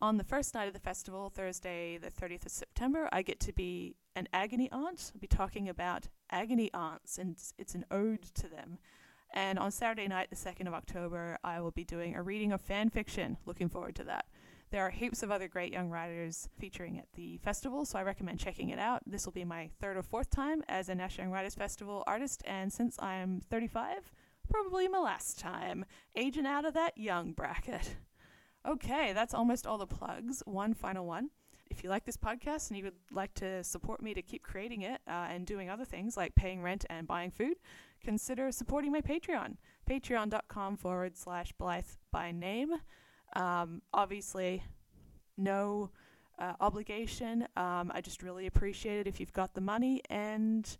On the first night of the festival, Thursday, the 30th of September, I get to be an agony aunt. I'll be talking about agony aunts, and it's an ode to them. And on Saturday night, the 2nd of October, I will be doing a reading of fan fiction. Looking forward to that. There are heaps of other great young writers featuring at the festival, so I recommend checking it out. This will be my third or fourth time as a National Young Writers Festival artist, and since I'm 35, probably my last time, aging out of that young bracket. Okay, that's almost all the plugs. One final one. If you like this podcast and you would like to support me to keep creating it uh, and doing other things like paying rent and buying food, consider supporting my Patreon. Patreon.com forward slash Blythe by name. Um, obviously, no uh, obligation. Um, I just really appreciate it if you've got the money, and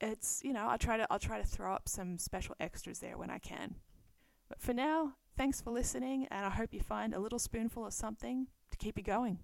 it's you know I'll try to I'll try to throw up some special extras there when I can. But for now, thanks for listening, and I hope you find a little spoonful of something to keep you going.